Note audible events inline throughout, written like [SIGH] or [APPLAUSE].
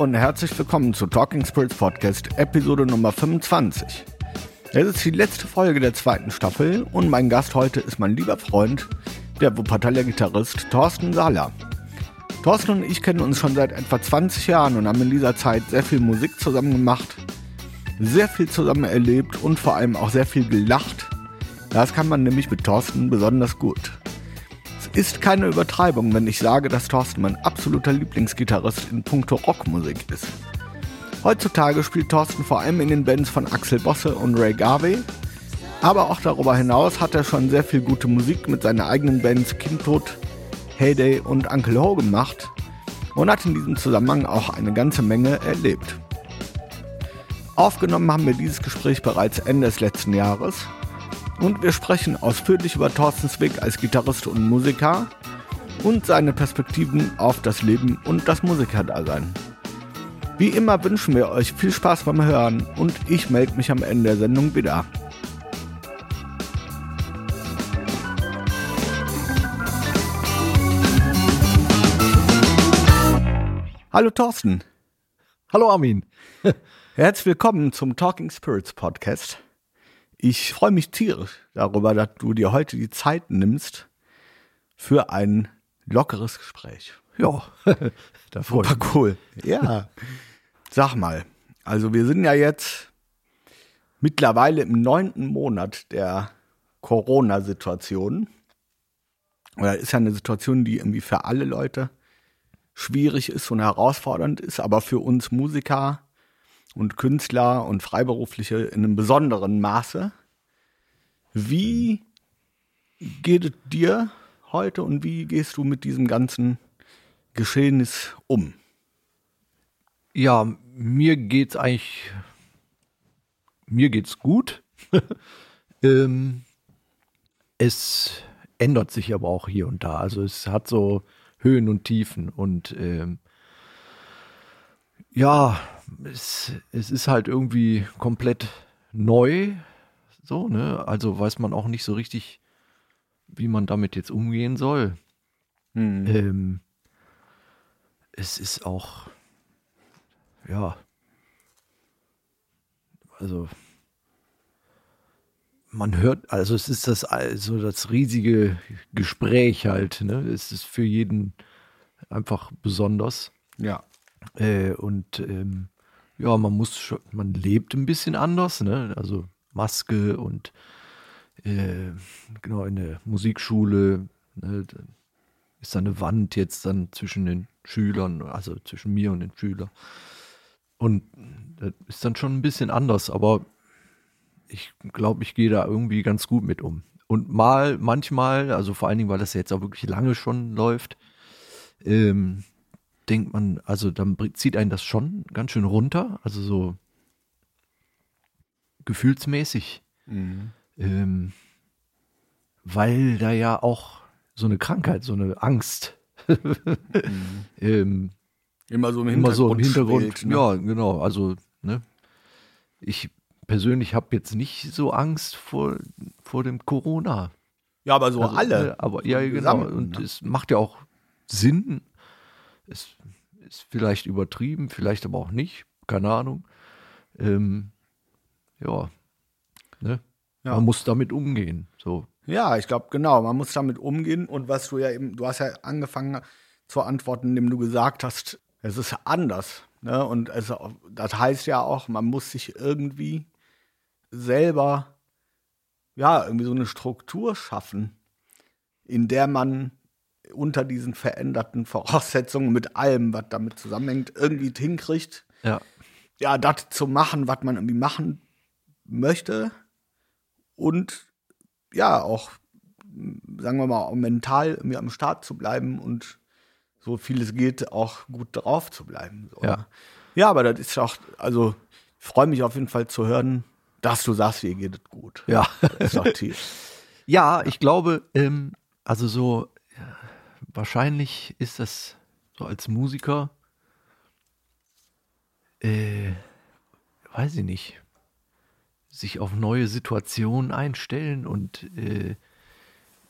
Und herzlich willkommen zu Talking Spirits Podcast, Episode Nummer 25. Es ist die letzte Folge der zweiten Staffel und mein Gast heute ist mein lieber Freund, der Wuppertaler Gitarrist Thorsten Sahler. Thorsten und ich kennen uns schon seit etwa 20 Jahren und haben in dieser Zeit sehr viel Musik zusammen gemacht, sehr viel zusammen erlebt und vor allem auch sehr viel gelacht. Das kann man nämlich mit Thorsten besonders gut. Ist keine Übertreibung, wenn ich sage, dass Thorsten mein absoluter Lieblingsgitarrist in puncto Rockmusik ist. Heutzutage spielt Thorsten vor allem in den Bands von Axel Bosse und Ray Garvey, aber auch darüber hinaus hat er schon sehr viel gute Musik mit seinen eigenen Bands Kindtod, Heyday und Uncle Ho gemacht und hat in diesem Zusammenhang auch eine ganze Menge erlebt. Aufgenommen haben wir dieses Gespräch bereits Ende des letzten Jahres und wir sprechen ausführlich über Thorstens Weg als Gitarrist und Musiker und seine Perspektiven auf das Leben und das Musikerdasein. Wie immer wünschen wir euch viel Spaß beim Hören und ich melde mich am Ende der Sendung wieder. Hallo Thorsten. Hallo Armin. [LAUGHS] Herzlich willkommen zum Talking Spirits Podcast. Ich freue mich tierisch darüber, dass du dir heute die Zeit nimmst für ein lockeres Gespräch. Ja, [LAUGHS] da freue ich mich. cool. Ja. Sag mal, also wir sind ja jetzt mittlerweile im neunten Monat der Corona-Situation. Oder ist ja eine Situation, die irgendwie für alle Leute schwierig ist und herausfordernd ist, aber für uns Musiker und Künstler und Freiberufliche in einem besonderen Maße. Wie geht es dir heute und wie gehst du mit diesem ganzen Geschehnis um? Ja, mir geht's eigentlich, mir geht's gut. [LAUGHS] ähm, es ändert sich aber auch hier und da. Also es hat so Höhen und Tiefen und ähm, ja, es, es ist halt irgendwie komplett neu. So, ne? Also weiß man auch nicht so richtig, wie man damit jetzt umgehen soll. Hm. Ähm, es ist auch, ja, also man hört, also es ist das also das riesige Gespräch halt, ne? Es ist für jeden einfach besonders. Ja. Äh, und ähm, ja, man muss schon, man lebt ein bisschen anders, ne? Also Maske und äh, genau in der Musikschule ne, ist da eine Wand jetzt dann zwischen den Schülern, also zwischen mir und den Schülern. Und das ist dann schon ein bisschen anders, aber ich glaube, ich gehe da irgendwie ganz gut mit um. Und mal, manchmal, also vor allen Dingen, weil das jetzt auch wirklich lange schon läuft, ähm, denkt man, also dann zieht einen das schon ganz schön runter, also so gefühlsmäßig, Mhm. ähm, weil da ja auch so eine Krankheit, so eine Angst [LAUGHS] ähm, Immer so im immer so im Hintergrund. schwelt, ne? Ja, genau. Also, ne? Ich persönlich habe jetzt nicht so Angst vor, vor dem Corona. ja, aber so Also, alle. äh, Aber ja, genau. Gesamten, Und ne? es macht ja auch Sinn. Es ist vielleicht übertrieben, vielleicht aber auch nicht. Keine Ahnung. Ähm, ja. Ne? Ja. Man muss damit umgehen. So. Ja, ich glaube, genau, man muss damit umgehen. Und was du ja eben, du hast ja angefangen zu antworten, indem du gesagt hast, es ist anders. Ne? Und es, das heißt ja auch, man muss sich irgendwie selber, ja, irgendwie so eine Struktur schaffen, in der man unter diesen veränderten Voraussetzungen mit allem, was damit zusammenhängt, irgendwie hinkriegt, Ja. ja, das zu machen, was man irgendwie machen möchte und ja, auch, sagen wir mal, auch mental irgendwie am Start zu bleiben und so viel es geht, auch gut drauf zu bleiben. So. Ja. ja, aber das ist auch, also ich freue mich auf jeden Fall zu hören, dass du sagst, dir geht es gut. Ja. Das ist doch tief. [LAUGHS] Ja, ich glaube, ähm, also so wahrscheinlich ist das so als Musiker, äh, weiß ich nicht, sich auf neue Situationen einstellen und äh,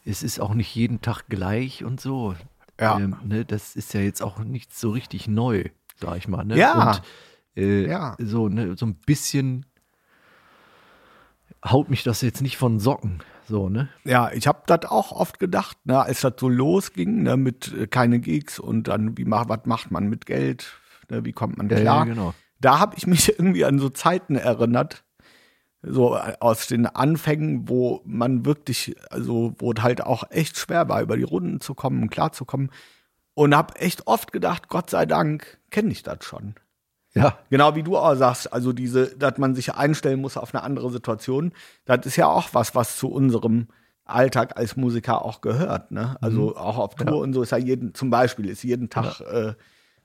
es ist auch nicht jeden Tag gleich und so. Ja. Ähm, ne, das ist ja jetzt auch nicht so richtig neu. sag ich mal. Ne? Ja. Und, äh, Ja. So, ne, so ein bisschen haut mich das jetzt nicht von Socken. So, ne? Ja, ich habe das auch oft gedacht, ne, als das so losging, ne, mit äh, keine Gigs und dann, wie macht, was macht man mit Geld, ne, wie kommt man klar. ja, genau. Da habe ich [LAUGHS] mich irgendwie an so Zeiten erinnert, so äh, aus den Anfängen, wo man wirklich, also wo es halt auch echt schwer war, über die Runden zu kommen, klarzukommen. Und habe echt oft gedacht, Gott sei Dank kenne ich das schon. Ja, Genau wie du auch sagst, also diese, dass man sich einstellen muss auf eine andere Situation, das ist ja auch was, was zu unserem Alltag als Musiker auch gehört. Ne? Also auch auf Tour Ja. und so ist ja jeden, zum Beispiel ist jeden Tag äh,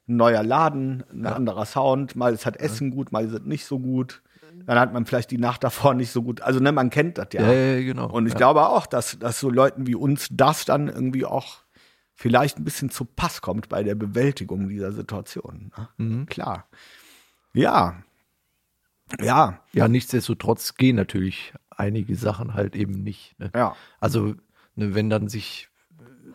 ein neuer Laden, ein anderer Sound, mal ist halt Essen gut, mal ist es nicht so gut. Dann hat man vielleicht die Nacht davor nicht so gut. Also ne, man kennt das ja. ja, ja, genau. Und ich ja. glaube auch, dass, dass so Leuten wie uns das dann irgendwie auch vielleicht ein bisschen zu Pass kommt bei der Bewältigung dieser Situation. Ne? Mhm. Klar. Ja. Ja. Ja, nichtsdestotrotz gehen natürlich einige Sachen halt eben nicht. Ne? Ja. Also, ne, wenn dann sich,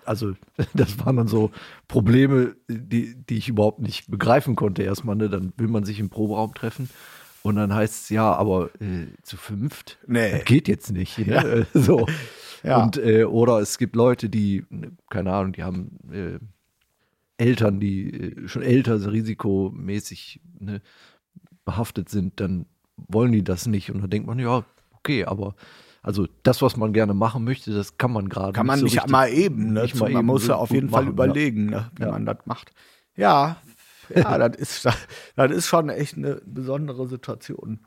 also [LAUGHS] das waren dann so Probleme, die, die ich überhaupt nicht begreifen konnte erstmal. Ne? Dann will man sich im Proberaum treffen und dann heißt es ja, aber äh, zu fünft, Nee. das geht jetzt nicht. Ne? Äh, [LAUGHS] So. Ja. Und, äh, oder es gibt Leute, die, ne, keine Ahnung, die haben äh, Eltern, die äh, schon älter, risikomäßig ne, behaftet sind, dann wollen die das nicht. Und dann denkt man, ja, okay, aber also das, was man gerne machen möchte, das kann man gerade Kann man so nicht mal eben. Ne? nicht mal man eben muss ja auf jeden Fall machen, überlegen, ne? wie Ja. man das macht. Ja. Ja, [LAUGHS] das ist, das ist schon echt eine besondere Situation.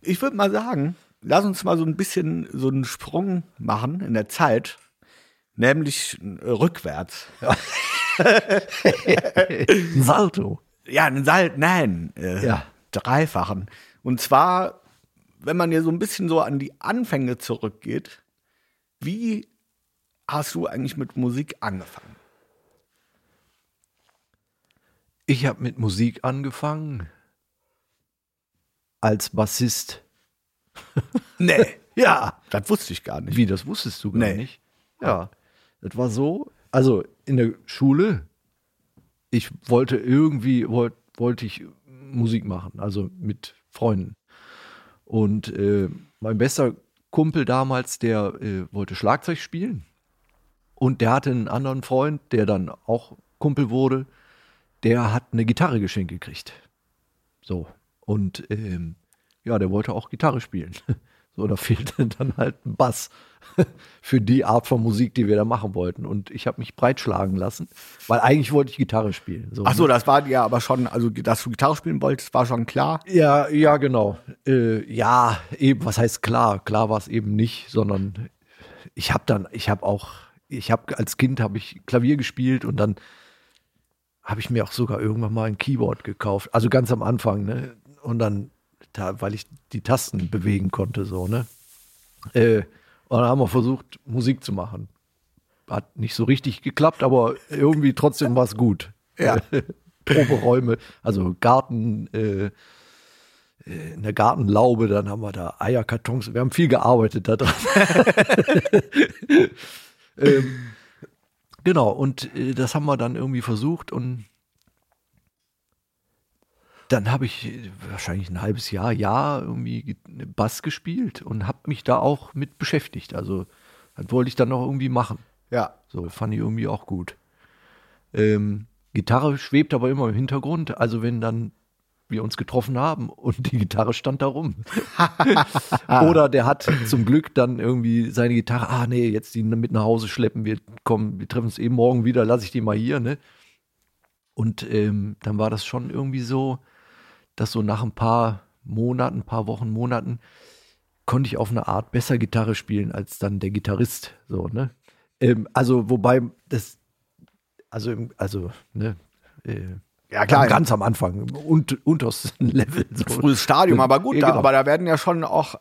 Ich würde mal sagen, lass uns mal so ein bisschen so einen Sprung machen in der Zeit, nämlich äh, rückwärts. [LAUGHS] Ein Salto. Ja, einen Salt, nein, äh, Ja. dreifachen. Und zwar, wenn man ja so ein bisschen so an die Anfänge zurückgeht, wie hast du eigentlich mit Musik angefangen? Ich habe mit Musik angefangen als Bassist. [LAUGHS] Nee, Ja. das wusste ich gar nicht. Wie, das wusstest du gar Nee. nicht? Ja. Das war so, also in der Schule, ich wollte irgendwie, wollte wollte ich Musik machen, also mit Freunden. Und äh, mein bester Kumpel damals, der äh, wollte Schlagzeug spielen. Und der hatte einen anderen Freund, der dann auch Kumpel wurde, der hat eine Gitarre geschenkt gekriegt. So. Und ähm, ja, der wollte auch Gitarre spielen. [LAUGHS] So, da fehlte dann halt ein Bass [LAUGHS] für die Art von Musik, die wir da machen wollten. Und ich habe mich breitschlagen lassen, weil eigentlich wollte ich Gitarre spielen. So, Ach so, ne? das war ja aber schon, also dass du Gitarre spielen wolltest, war schon klar. Ja, ja, genau. Äh, ja, eben, was heißt klar? Klar war es eben nicht, sondern ich habe dann, ich habe auch, ich habe als Kind habe ich Klavier gespielt und dann habe ich mir auch sogar irgendwann mal ein Keyboard gekauft. Also ganz am Anfang, ne? Und dann, da, weil ich die Tasten bewegen konnte, so, ne? Äh, und dann haben wir versucht, Musik zu machen. Hat nicht so richtig geklappt, aber irgendwie trotzdem war es gut. [LAUGHS] Ja. [LAUGHS] Proberäume, also Garten, äh, äh, in der Gartenlaube, dann haben wir da Eierkartons, wir haben viel gearbeitet da dran. [LAUGHS] ähm, genau, und äh, das haben wir dann irgendwie versucht und dann habe ich äh, wahrscheinlich ein halbes Jahr, Jahr irgendwie ge- Bass gespielt und habe mich da auch mit beschäftigt. Also das wollte ich dann noch irgendwie machen. Ja. So, fand ich irgendwie auch gut. Ähm, Gitarre schwebt aber immer im Hintergrund. Also wenn dann wir uns getroffen haben und die Gitarre stand da rum. [LAUGHS] Oder der hat zum Glück dann irgendwie seine Gitarre, ah nee, jetzt die mit nach Hause schleppen, wir kommen, wir treffen uns eben morgen wieder, lasse ich die mal hier, ne? Und ähm, dann war das schon irgendwie so, dass so nach ein paar Monaten, ein paar Wochen, Monaten, konnte ich auf eine Art besser Gitarre spielen als dann der Gitarrist. So, ne? Ähm, also, wobei das, also, also, ne, äh, Ja, klar. ganz am Anfang, und, untersten [LAUGHS] Level. So. Frühes Stadium, aber gut, Ja, da, genau. aber da werden ja schon auch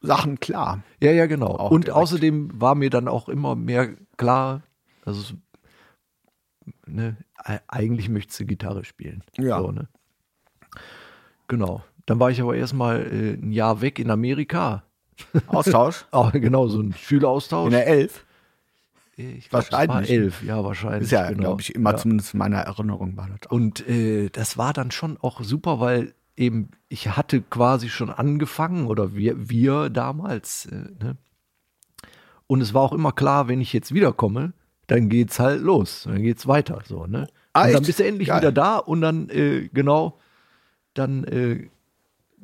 Sachen klar. Ja, ja, genau. Auch und direkt. außerdem war mir dann auch immer mehr klar, dass es, ne, eigentlich möchtest du Gitarre spielen. Ja. So, ne? Genau. Dann war ich aber erstmal äh, ein Jahr weg in Amerika. Austausch [LAUGHS] Ah, genau, so ein Schüleraustausch. in der Elf. ich glaub, wahrscheinlich. elf, ja, wahrscheinlich. Ist ja, genau. glaube ich, immer ja. zumindest in meiner Erinnerung war das auch. Und äh, das war dann schon auch super, weil eben ich hatte quasi schon angefangen oder wir, wir damals, äh, ne? Und es war auch immer klar, wenn ich jetzt wiederkomme, dann geht's halt los, dann geht's weiter, so, ne? Ah, und dann bist du endlich Geil. wieder da und dann, äh, genau, dann äh,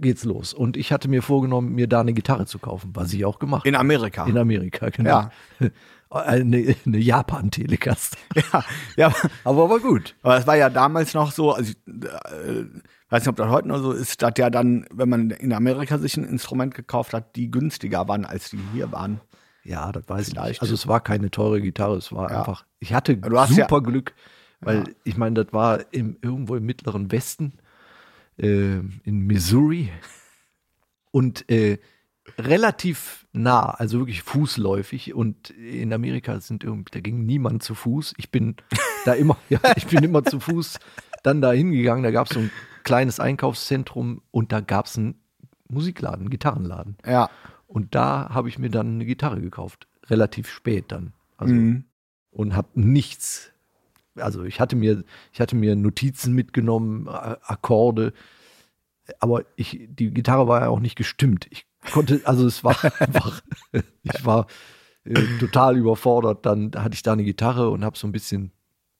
geht's los. Und ich hatte mir vorgenommen, mir da eine Gitarre zu kaufen, was ich auch gemacht habe. In Amerika. In Amerika, genau. Ja. [LAUGHS] Eine, eine Japan-Telecaster. [LAUGHS] Ja, ja. Aber war gut. Aber es war ja damals noch so, also ich äh, weiß nicht, ob das heute noch so ist, dass ja dann, wenn man in Amerika sich ein Instrument gekauft hat, die günstiger waren, als die hier waren. Ja, das weiß Vielleicht. ich nicht. Also es war keine teure Gitarre, es war ja. einfach, ich hatte super ja, Glück, weil ich meine, das war im, irgendwo im mittleren Westen, äh, in Missouri und äh, relativ nah, also wirklich fußläufig und in Amerika sind irgendwie, da ging niemand zu Fuß. Ich bin [LAUGHS] da immer, ja, ich bin immer zu Fuß dann da hingegangen, da gab es so ein kleines Einkaufszentrum und da gab es einen Musikladen, einen Gitarrenladen. Ja. Und da habe ich mir dann eine Gitarre gekauft. Relativ spät dann. Also, mhm. Und habe nichts. Also ich hatte mir, ich hatte mir Notizen mitgenommen, Akkorde, aber ich, die Gitarre war ja auch nicht gestimmt. Ich konnte, also es war [LAUGHS] einfach, ich war äh, total überfordert. Dann hatte ich da eine Gitarre und habe so ein bisschen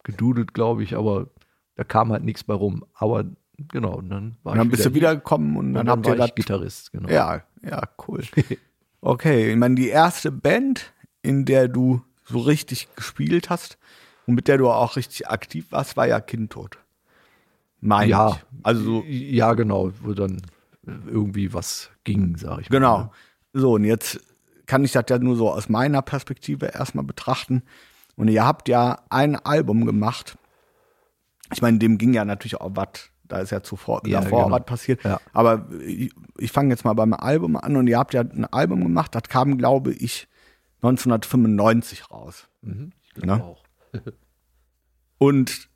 gedudelt, glaube ich, aber da kam halt nichts bei rum. Aber genau, und dann war und dann ich bist du wiedergekommen und, und dann, dann habt ihr Gitarrist, genau. Ja, ja, cool. [LAUGHS] okay, ich meine, die erste Band, in der du so richtig gespielt hast und mit der du auch richtig aktiv warst, war ja Kindtod. Mein ja, also so, ja, genau, wo dann irgendwie was ging, sage ich genau. mal. Genau. So, und jetzt kann ich das ja nur so aus meiner Perspektive erstmal betrachten. Und ihr habt ja ein Album gemacht. Ich meine, dem ging ja natürlich auch was da ist ja zuvor, ja, davor genau. was passiert. Ja. Aber ich, ich fange jetzt mal beim Album an und ihr habt ja ein Album gemacht, das kam, glaube ich, 1995 raus. Mhm, ich ne? auch. [LAUGHS] und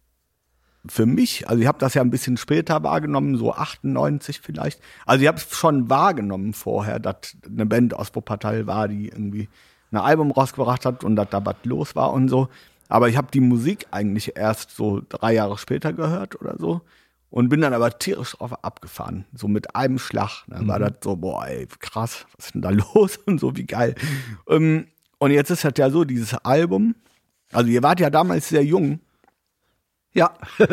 für mich, also ich habe das ja ein bisschen später wahrgenommen, so 98 vielleicht. Also ich habe es schon wahrgenommen vorher, dass eine Band aus Wuppertal war, die irgendwie ein Album rausgebracht hat und dass da was los war und so. Aber ich habe die Musik eigentlich erst so drei Jahre später gehört oder so und bin dann aber tierisch drauf abgefahren. So mit einem Schlag. Dann ne? war mhm. das so, boah, ey, krass, was ist denn da [LAUGHS] los? Und so, wie geil. Ähm, und jetzt ist das ja so, dieses Album. Also, ihr wart ja damals sehr jung. Ja. [LAUGHS]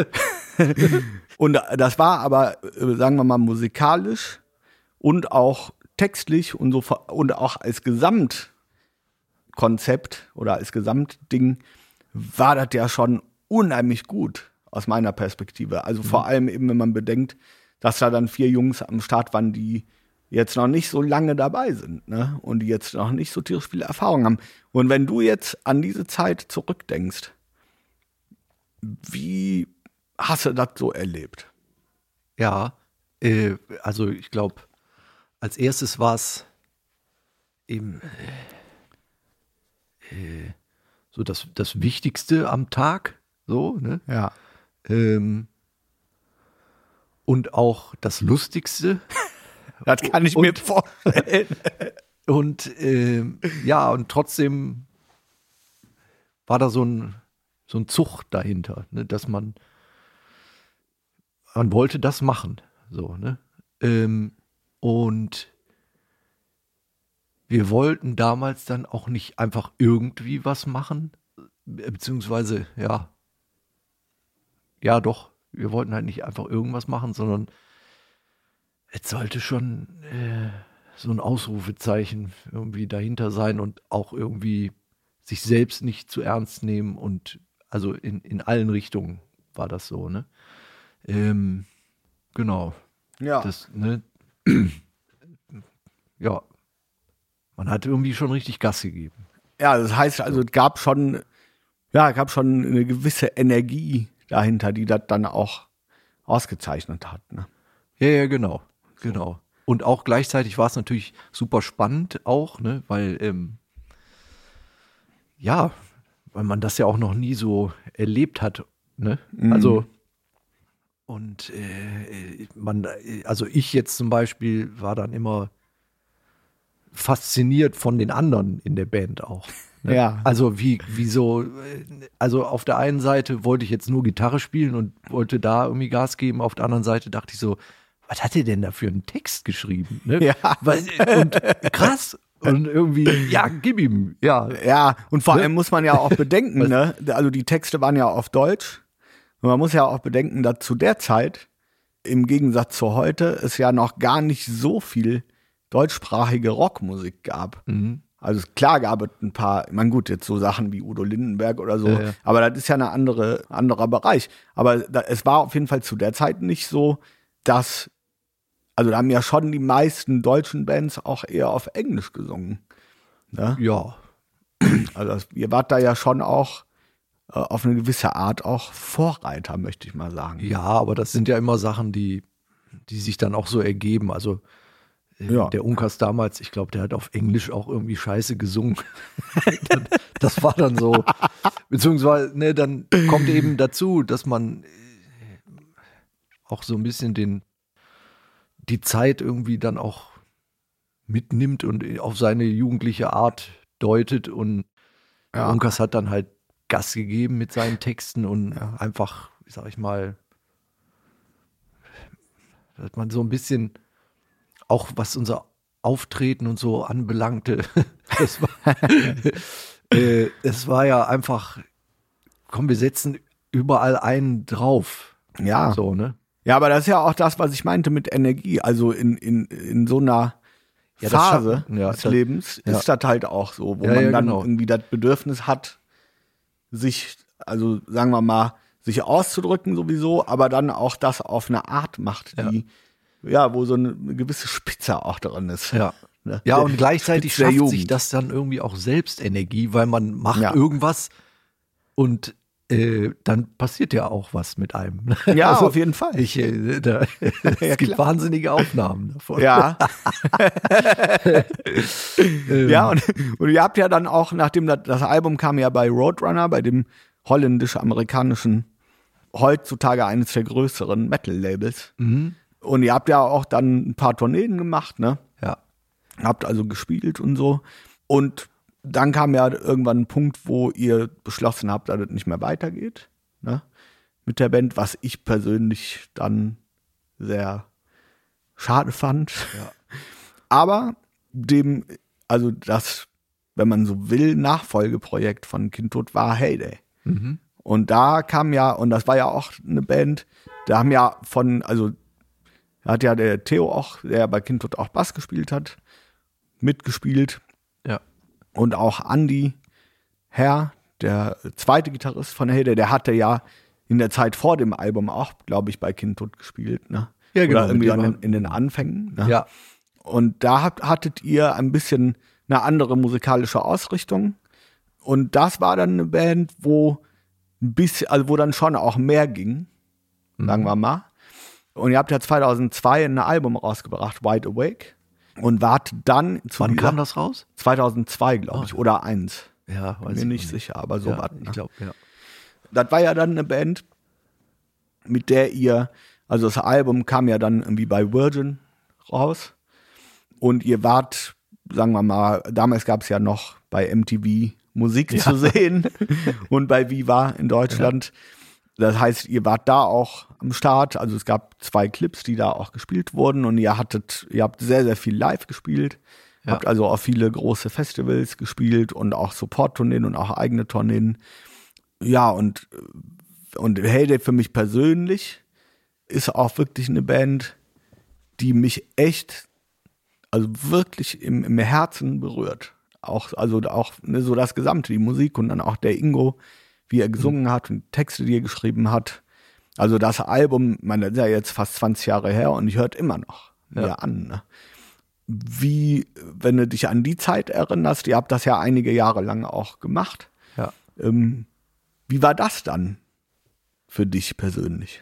und das war aber, äh, sagen wir mal, musikalisch und auch textlich und so und auch als Gesamtkonzept oder als Gesamtding war das ja schon unheimlich gut aus meiner Perspektive. Also mhm. vor allem eben, wenn man bedenkt, dass da dann vier Jungs am Start waren, die jetzt noch nicht so lange dabei sind, ne? Und die jetzt noch nicht so tierisch viele Erfahrungen haben. Und wenn du jetzt an diese Zeit zurückdenkst, wie hast du das so erlebt? Ja, äh, also ich glaube, als erstes war es eben äh, so das, das Wichtigste am Tag, so, ne? Ja. Ähm, und auch das Lustigste. [LAUGHS] das kann ich und, mir vorstellen. [LAUGHS] und ähm, ja, und trotzdem war da so ein, so ein Zug dahinter, ne, dass man, man wollte das machen. So, ne? Ähm, und wir wollten damals dann auch nicht einfach irgendwie was machen, beziehungsweise, ja, ja doch, wir wollten halt nicht einfach irgendwas machen, sondern es sollte schon äh, so ein Ausrufezeichen irgendwie dahinter sein und auch irgendwie sich selbst nicht zu ernst nehmen und also in, in allen Richtungen war das so, ne? Ähm, genau. Ja. Das, ne? [CLEARS THROAT] ja. Man hat irgendwie schon richtig Gas gegeben. Ja, das heißt also, es gab schon, ja, gab schon eine gewisse Energie dahinter, die das dann auch ausgezeichnet hat. Ne? Ja, ja, genau. Genau. Und auch gleichzeitig war es natürlich super spannend auch, ne, weil ähm, ja, weil man das ja auch noch nie so erlebt hat, ne? Mhm. Also und äh, man, also ich jetzt zum Beispiel war dann immer fasziniert von den anderen in der Band auch. Ne? Ja. Also wie, wie so, also auf der einen Seite wollte ich jetzt nur Gitarre spielen und wollte da irgendwie Gas geben, auf der anderen Seite dachte ich so, was hat er denn da für einen Text geschrieben? Ne? Ja. Weil, und krass. Und irgendwie, ja, gib ihm. Ja. Ja, und vor Ne? allem muss man ja auch bedenken, ne? Also die Texte waren ja auf Deutsch. Und man muss ja auch bedenken, dass zu der Zeit, im Gegensatz zu heute, es ja noch gar nicht so viel deutschsprachige Rockmusik gab. Mhm. Also klar gab es ein paar, ich meine gut, jetzt so Sachen wie Udo Lindenberg oder so, Ja, ja. aber das ist ja ein andere, anderer Bereich. Aber da, es war auf jeden Fall zu der Zeit nicht so, dass, also da haben ja schon die meisten deutschen Bands auch eher auf Englisch gesungen. Ne? Ja. Also das, ihr wart da ja schon auch äh, auf eine gewisse Art auch Vorreiter, möchte ich mal sagen. Ja, aber das sind ja immer Sachen, die, die sich dann auch so ergeben. Also äh, Ja. der Unkas damals, ich glaube, der hat auf Englisch auch irgendwie scheiße gesungen. [LAUGHS] Das war dann so. Beziehungsweise, ne, dann kommt eben dazu, dass man äh, auch so ein bisschen den, die Zeit irgendwie dann auch mitnimmt und auf seine jugendliche Art deutet und Ja. Unkas hat dann halt Gas gegeben mit seinen Texten und Ja. einfach, sag ich mal, dass man so ein bisschen auch was unser Auftreten und so anbelangte, [LAUGHS] das war, [LAUGHS] äh, es war ja einfach, komm, wir setzen überall einen drauf. Ja. So, ne? Ja, aber das ist ja auch das, was ich meinte mit Energie. Also in, in, in so einer Ja, Phase ja, des das- Lebens ja. ist das halt auch so, wo man dann genau. irgendwie das Bedürfnis hat, sich, also sagen wir mal, sich auszudrücken sowieso, aber dann auch das auf eine Art macht, die, ja, wo so eine, gewisse Spitze auch drin ist. Ja. Ne? Ja, und gleichzeitig schafft sich das dann irgendwie auch Selbstenergie, weil man macht Ja. irgendwas und äh, dann passiert ja auch was mit einem. [LAUGHS] Ja, Also, auf jeden Fall. Ich, äh, da, [LAUGHS] es Ja, gibt klar. wahnsinnige Aufnahmen davon. Ja. [LAUGHS] Ähm, Ja, und, und ihr habt ja dann auch, nachdem das, das Album kam ja bei Roadrunner, bei dem holländisch-amerikanischen, heutzutage eines der größeren Metal-Labels. Mhm. Und ihr habt ja auch dann ein paar Tourneen gemacht, ne? ja. Habt also gespielt und so. Und dann kam ja irgendwann ein Punkt, wo ihr beschlossen habt, dass es nicht mehr weitergeht, ne? Mit der Band, was ich persönlich dann sehr schade fand. Ja. [LAUGHS] Aber dem, also das, wenn man so will, Nachfolgeprojekt von Kindtod war Heyday. Mhm. Und da kam ja, und das war ja auch eine Band, da haben ja von, also hat ja der Theo auch, der bei Kindtod auch Bass gespielt hat, mitgespielt. Und auch Andy Herr, der zweite Gitarrist von Heyday, der hatte ja in der Zeit vor dem Album auch, glaube ich, bei Kindtod gespielt, ne? Ja, genau, Oder irgendwie den, in den Anfängen. Ne? Ja. Und da habt, hattet ihr ein bisschen eine andere musikalische Ausrichtung. Und das war dann eine Band, wo ein bisschen, also wo dann schon auch mehr ging, sagen wir mal. Und ihr habt ja 2002 ein Album rausgebracht, Wide Awake. Und wart dann zu Wann kam das raus? 2002, glaube ich, oder eins. Ja, weiß Bin mir ich nicht noch sicher, aber so Ja, was. ich Ne? glaube, ja. Das war ja dann eine Band, mit der ihr, also das Album kam ja dann irgendwie bei Virgin raus. Und ihr wart, sagen wir mal, damals gab es ja noch bei MTV Musik zu sehen [LAUGHS] und bei Viva in Deutschland. Das heißt, ihr wart da auch am Start. Also es gab zwei Clips, die da auch gespielt wurden und ihr hattet, ihr habt sehr, sehr viel live gespielt. Ja. Habt also auf viele große Festivals gespielt und auch Support-Tourneen und auch eigene Tourneen. Ja, und, und Heyday für mich persönlich ist auch wirklich eine Band, die mich echt, also wirklich im, im Herzen berührt. Auch, also auch ne, so das Gesamte, die Musik und dann auch der Ingo, wie er gesungen hat und die Texte, die er geschrieben hat. Also das Album, man das ist ja jetzt fast 20 Jahre her und ich hört immer noch Ja. mir an. Ne? Wie, wenn du dich an die Zeit erinnerst, ihr habt das ja einige Jahre lang auch gemacht. Ja. Ähm, wie war das dann für dich persönlich?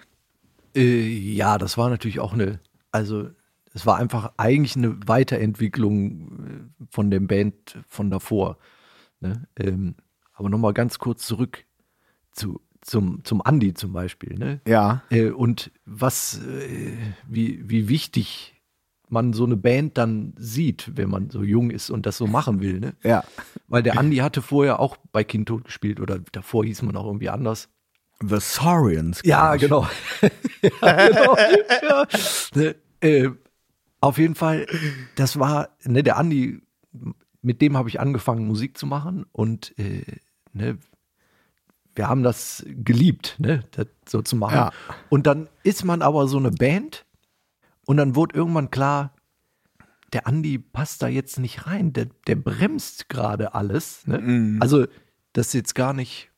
Äh, ja, das war natürlich auch eine, also es war einfach eigentlich eine Weiterentwicklung äh, von dem Band von davor. Ne? Ähm, aber nochmal ganz kurz zurück zu, zum, zum Andi zum Beispiel. Ne? Ja, Äh, und was, äh, wie, wie wichtig man so eine Band dann sieht, wenn man so jung ist und das so machen will. Ne? Ja. Weil der Andi hatte vorher auch bei Kind Tod gespielt oder davor hieß man auch irgendwie anders. The Saurians. Ja, genau. [LAUGHS] ja, genau. ja. Ne, äh, auf jeden Fall, das war, ne, der Andi, mit dem habe ich angefangen, Musik zu machen und äh, ne, wir haben das geliebt, ne, das so zu machen. Ja. Und dann ist man aber so eine Band und dann wurde irgendwann klar, der Andi passt da jetzt nicht rein, der, der bremst gerade alles. Ne? Mhm. Also, das ist jetzt gar nicht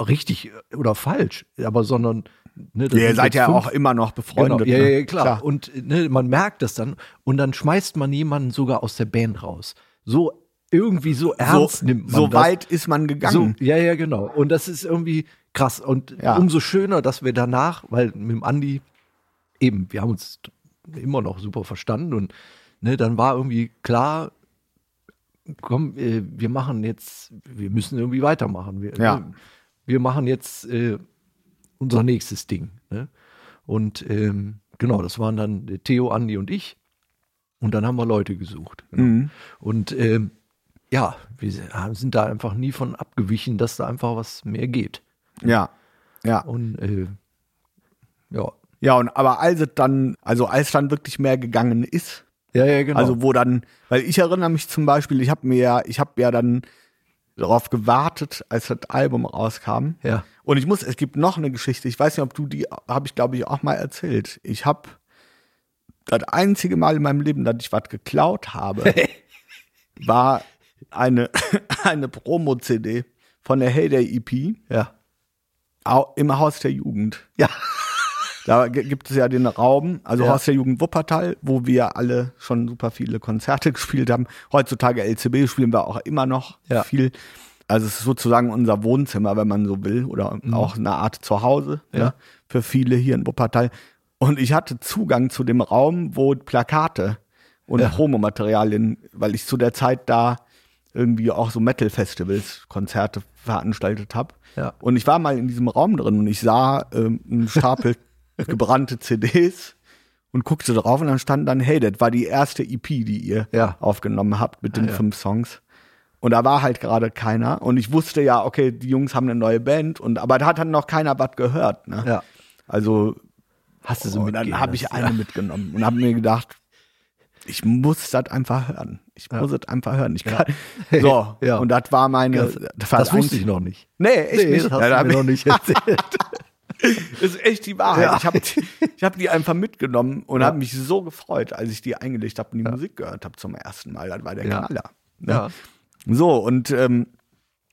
richtig oder falsch, aber sondern ne, Ihr seid ja fünf- auch immer noch befreundet. Genau, ja, ne? ja, klar. Und ne, man merkt das dann und dann schmeißt man jemanden sogar aus der Band raus. So irgendwie so ernst so, nimmt man so das. weit ist man gegangen. So, ja, ja, genau. Und das ist irgendwie krass. Und Ja. umso schöner, dass wir danach, weil mit dem Andi eben, wir haben uns immer noch super verstanden und ne, dann war irgendwie klar, komm, äh, wir machen jetzt, wir müssen irgendwie weitermachen. Wir, Ja. ne, wir machen jetzt äh, unser nächstes Ding. Ne? Und ähm, genau, das waren dann Theo, Andi und ich. Und dann haben wir Leute gesucht. Genau. Mhm. Und ähm, ja, wir sind da einfach nie von abgewichen, dass da einfach was mehr geht. Ja. Ja. Und äh, ja. Ja, und aber als es dann, also als dann wirklich mehr gegangen ist, Ja, ja, genau. also wo dann, weil ich erinnere mich zum Beispiel, ich habe mir ja, ich habe ja dann darauf gewartet, als das Album rauskam. ja. Und ich muss, es gibt noch eine Geschichte, ich weiß nicht, ob du die, habe ich glaube ich auch mal erzählt. Ich habe das einzige Mal in meinem Leben, dass ich was geklaut habe, [LAUGHS] war eine, [LAUGHS] eine Promo-CD von der Heyday EP Ja. im Haus der Jugend. Ja. [LAUGHS] Da gibt es ja den Raum, also Ja. Haus der Jugend Wuppertal, wo wir alle schon super viele Konzerte [LAUGHS] gespielt haben. Heutzutage LCB spielen wir auch immer noch Ja. viel. Also es ist sozusagen unser Wohnzimmer, wenn man so will, oder auch eine Art Zuhause Mhm. Ja. ne, für viele hier in Wuppertal. Und ich hatte Zugang zu dem Raum, wo Plakate und Ja. Promomaterialien, weil ich zu der Zeit da irgendwie auch so Metal-Festivals, Konzerte veranstaltet habe. Ja. Und ich war mal in diesem Raum drin und ich sah ähm, einen Stapel [LAUGHS] gebrannte CDs und guckte drauf und dann stand dann, hey, das war die erste EP, die ihr Ja. aufgenommen habt mit den ja. fünf Songs. Und da war halt gerade keiner. Und ich wusste ja, okay, die Jungs haben eine neue Band. Und aber da hat dann noch keiner was gehört. Ne? Ja. Also Hast du so mitgehen dann habe ich eine mitgenommen und habe mir gedacht, ich muss das einfach hören. Ich muss es einfach hören. Ich kann. [LAUGHS] So, [LAUGHS] Ja. und das war meine. Das, war das das wusste ich noch nicht. Nee, echt nicht. das hast Ja, du mir noch nicht [LAUGHS] erzählt. Das ist echt die Wahrheit. Ja. Ich habe ich hab die einfach mitgenommen und Ja. habe mich so gefreut, als ich die eingelegt habe und die Musik gehört habe zum ersten Mal. Das war der Ja. Knaller. Ne? ja. So, und ähm,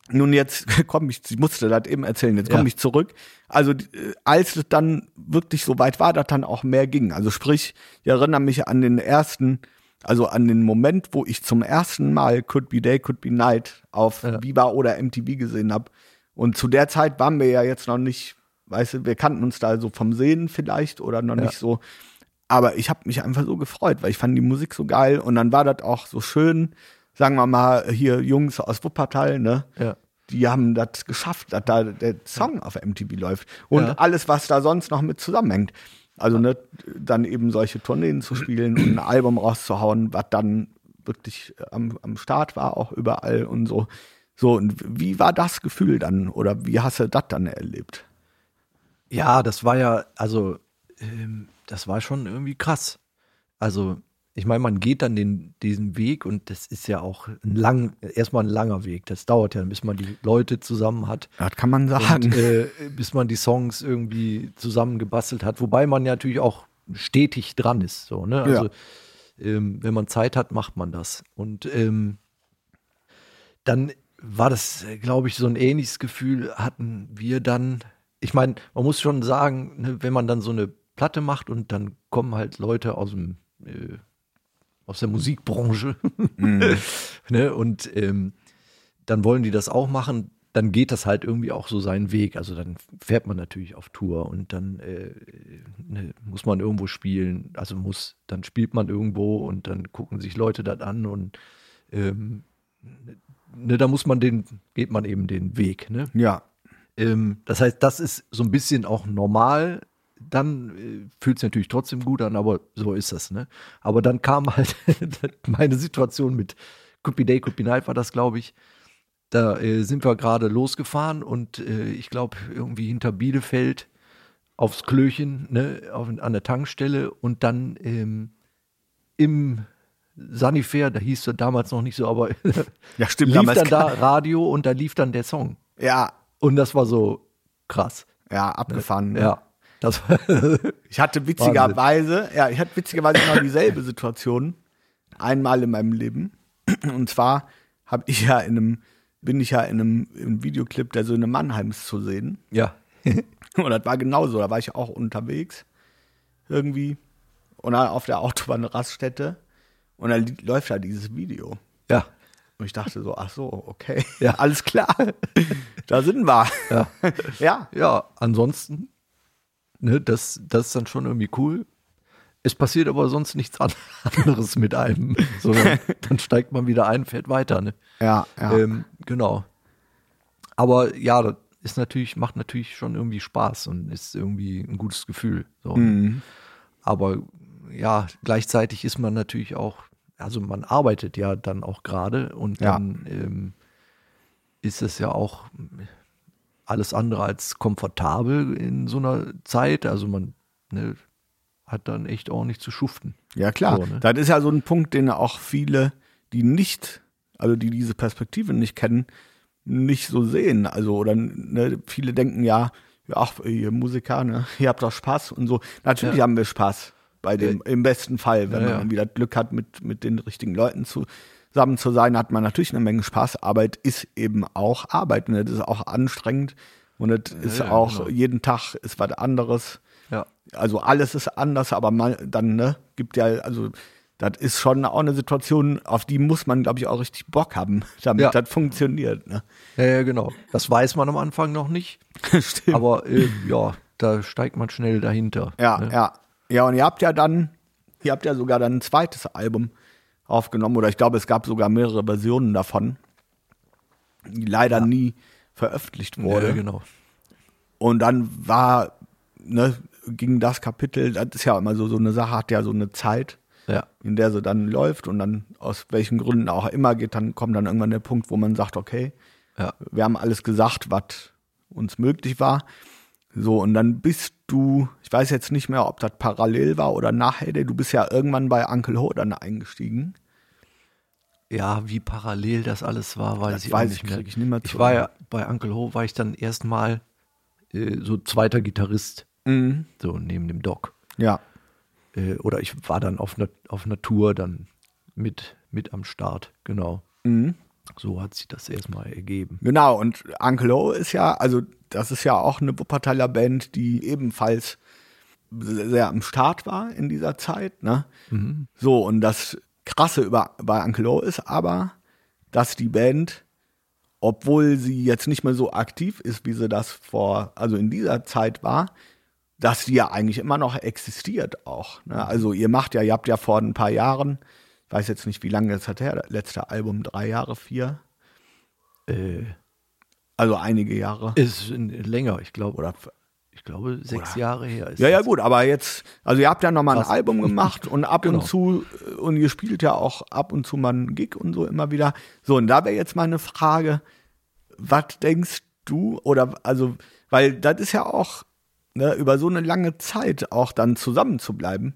nun jetzt komme ich, ich musste das eben erzählen, jetzt komme Ja. ich zurück. Also äh, als es dann wirklich so weit war, dass dann auch mehr ging. Also sprich, ich erinnere mich an den ersten, also an den Moment, wo ich zum ersten Mal Could Be Day, Could Be Night auf Ja. Viva oder MTV gesehen habe. Und zu der Zeit waren wir ja jetzt noch nicht, weißt du, wir kannten uns da so vom Sehen vielleicht oder noch Ja. nicht so. Aber ich habe mich einfach so gefreut, weil ich fand die Musik so geil und dann war das auch so schön, sagen wir mal, hier Jungs aus Wuppertal, ne? Ja. Die haben das geschafft, dass da der Song auf MTV läuft. Und Ja. alles, was da sonst noch mit zusammenhängt. Also ne, dann eben solche Tourneen zu spielen und ein Album rauszuhauen, was dann wirklich am, am Start war, auch überall und so. So, und wie war das Gefühl dann? Oder wie hast du das dann erlebt? Ja, das war ja, also, ähm, das war schon irgendwie krass. Also, ich meine, man geht dann den, diesen Weg und das ist ja auch ein lang, erstmal ein langer Weg. Das dauert ja, bis man die Leute zusammen hat. Das kann man sagen. Und, äh, bis man die Songs irgendwie zusammengebastelt hat. Wobei man ja natürlich auch stetig dran ist. So, ne? Also, ähm, wenn man Zeit hat, macht man das. Und ähm, dann war das, glaube ich, so ein ähnliches Gefühl hatten wir dann. Ich meine, man muss schon sagen, ne, wenn man dann so eine Platte macht und dann kommen halt Leute aus dem äh, aus der Musikbranche [LAUGHS] ne, und ähm, dann wollen die das auch machen, dann geht das halt irgendwie auch so seinen Weg. Also dann fährt man natürlich auf Tour und dann äh, ne, muss man irgendwo spielen. Also muss, dann spielt man irgendwo und dann gucken sich Leute das an und ähm, ne, da muss man den, geht man eben den Weg. Ne? ja. Ähm, das heißt, das ist so ein bisschen auch normal, dann äh, fühlt es natürlich trotzdem gut an, aber so ist das, ne? Aber dann kam [LAUGHS] halt meine Situation mit Could Day, Could Night war das, glaube ich. Da äh, sind wir gerade losgefahren und äh, ich glaube irgendwie hinter Bielefeld aufs Klöchen, ne, auf, an der Tankstelle und dann ähm, im Sanifair, da hieß es damals noch nicht so, aber [LAUGHS] ja, stimmt, lief dann da [LAUGHS] Radio und da lief dann der Song. Ja. Und das war so krass. Ja, abgefahren. Ne? Ja. Das [LAUGHS] ich hatte witzigerweise, ja, ich hatte witzigerweise immer dieselbe Situation einmal in meinem Leben. Und zwar habe ich ja in einem, bin ich ja in einem, in einem Videoclip der Söhne Mannheims zu sehen. Ja. [LAUGHS] Und das war genauso, da war ich auch unterwegs irgendwie und dann auf der Autobahnraststätte und dann läuft da dieses Video. Ja. Und ich dachte so, ach so, okay, ja, [LAUGHS] alles klar, da sind wir. Ja, ja. ja ansonsten, ne, das, das ist dann schon irgendwie cool. Es passiert aber sonst nichts [LAUGHS] anderes mit einem, [LAUGHS] sondern dann steigt man wieder ein, fährt weiter. Ne? Ja, ja. Ähm, genau. Aber ja, das ist natürlich, macht natürlich schon irgendwie Spaß und ist irgendwie ein gutes Gefühl. So. Mhm. Aber ja, gleichzeitig ist man natürlich auch, also man arbeitet ja dann auch gerade und dann ja. ähm, ist es ja auch alles andere als komfortabel in so einer Zeit. Also man ne, hat dann echt ordentlich zu schuften. Ja, klar. So, ne? Das ist ja so ein Punkt, den auch viele, die nicht, also die diese Perspektive nicht kennen, nicht so sehen. Also, oder ne, viele denken ja, ach, ihr Musiker, ne, [LAUGHS] ihr habt doch Spaß und so. Natürlich ja. haben wir Spaß bei dem, ja. im besten Fall, wenn ja, man wieder Glück hat, mit, mit den richtigen Leuten zu, zusammen zu sein, hat man natürlich eine Menge Spaß. Arbeit ist eben auch Arbeit. Ne? Das ist auch anstrengend und das ist auch genau. jeden Tag ist was anderes. Ja. Also alles ist anders, aber mal dann, ne, gibt ja, also das ist schon auch eine Situation, auf die muss man, glaube ich, auch richtig Bock haben, [LAUGHS] damit ja. das funktioniert. Ne? Ja, ja, genau. Das weiß man am Anfang noch nicht. [LAUGHS] Stimmt. Aber äh, ja, da steigt man schnell dahinter. Ja, ne? ja. Ja, und ihr habt ja dann, ihr habt ja sogar dann ein zweites Album aufgenommen, oder ich glaube, es gab sogar mehrere Versionen davon, die leider ja. nie veröffentlicht wurde. Ja, genau. Und dann war, ne, ging das Kapitel, das ist ja immer so, so eine Sache, hat ja so eine Zeit, ja. in der sie dann läuft und dann aus welchen Gründen auch immer geht, dann kommt dann irgendwann der Punkt, wo man sagt, okay, ja. wir haben alles gesagt, was uns möglich war. So, und dann bist du, ich weiß jetzt nicht mehr, ob das parallel war oder nachher, du bist ja irgendwann bei Uncle Ho dann eingestiegen. Ja, wie parallel das alles war, weiß das ich weiß nicht mehr. Ich, nicht mehr ich war ja bei Uncle Ho, war ich dann erstmal äh, so zweiter Gitarrist, mhm. so neben dem Doc. Ja. Äh, oder ich war dann auf einer auf Natur dann mit, mit am Start, genau. Mhm. So hat sich das erstmal ergeben. Genau, und Uncle O ist ja, also das ist ja auch eine Wuppertaler Band, die ebenfalls sehr am Start war in dieser Zeit. Ne? Mhm. So, und das Krasse über, bei Uncle O ist aber, dass die Band, obwohl sie jetzt nicht mehr so aktiv ist, wie sie das vor, also in dieser Zeit war, dass die ja eigentlich immer noch existiert auch. Ne? Also ihr macht ja, ihr habt ja vor ein paar Jahren weiß jetzt nicht, wie lange das hat her, das letzte Album, drei Jahre, vier. Äh, also einige Jahre. Ist länger, ich glaube. Oder ich glaube, sechs oder, Jahre her ist. Ja, ja, gut, aber jetzt, also ihr habt ja nochmal ein Album gemacht und ab [LAUGHS] genau. und zu, und ihr spielt ja auch ab und zu mal einen Gig und so immer wieder. So, und da wäre jetzt meine Frage, was denkst du, oder, also, weil das ist ja auch, ne, über so eine lange Zeit auch dann zusammen zu bleiben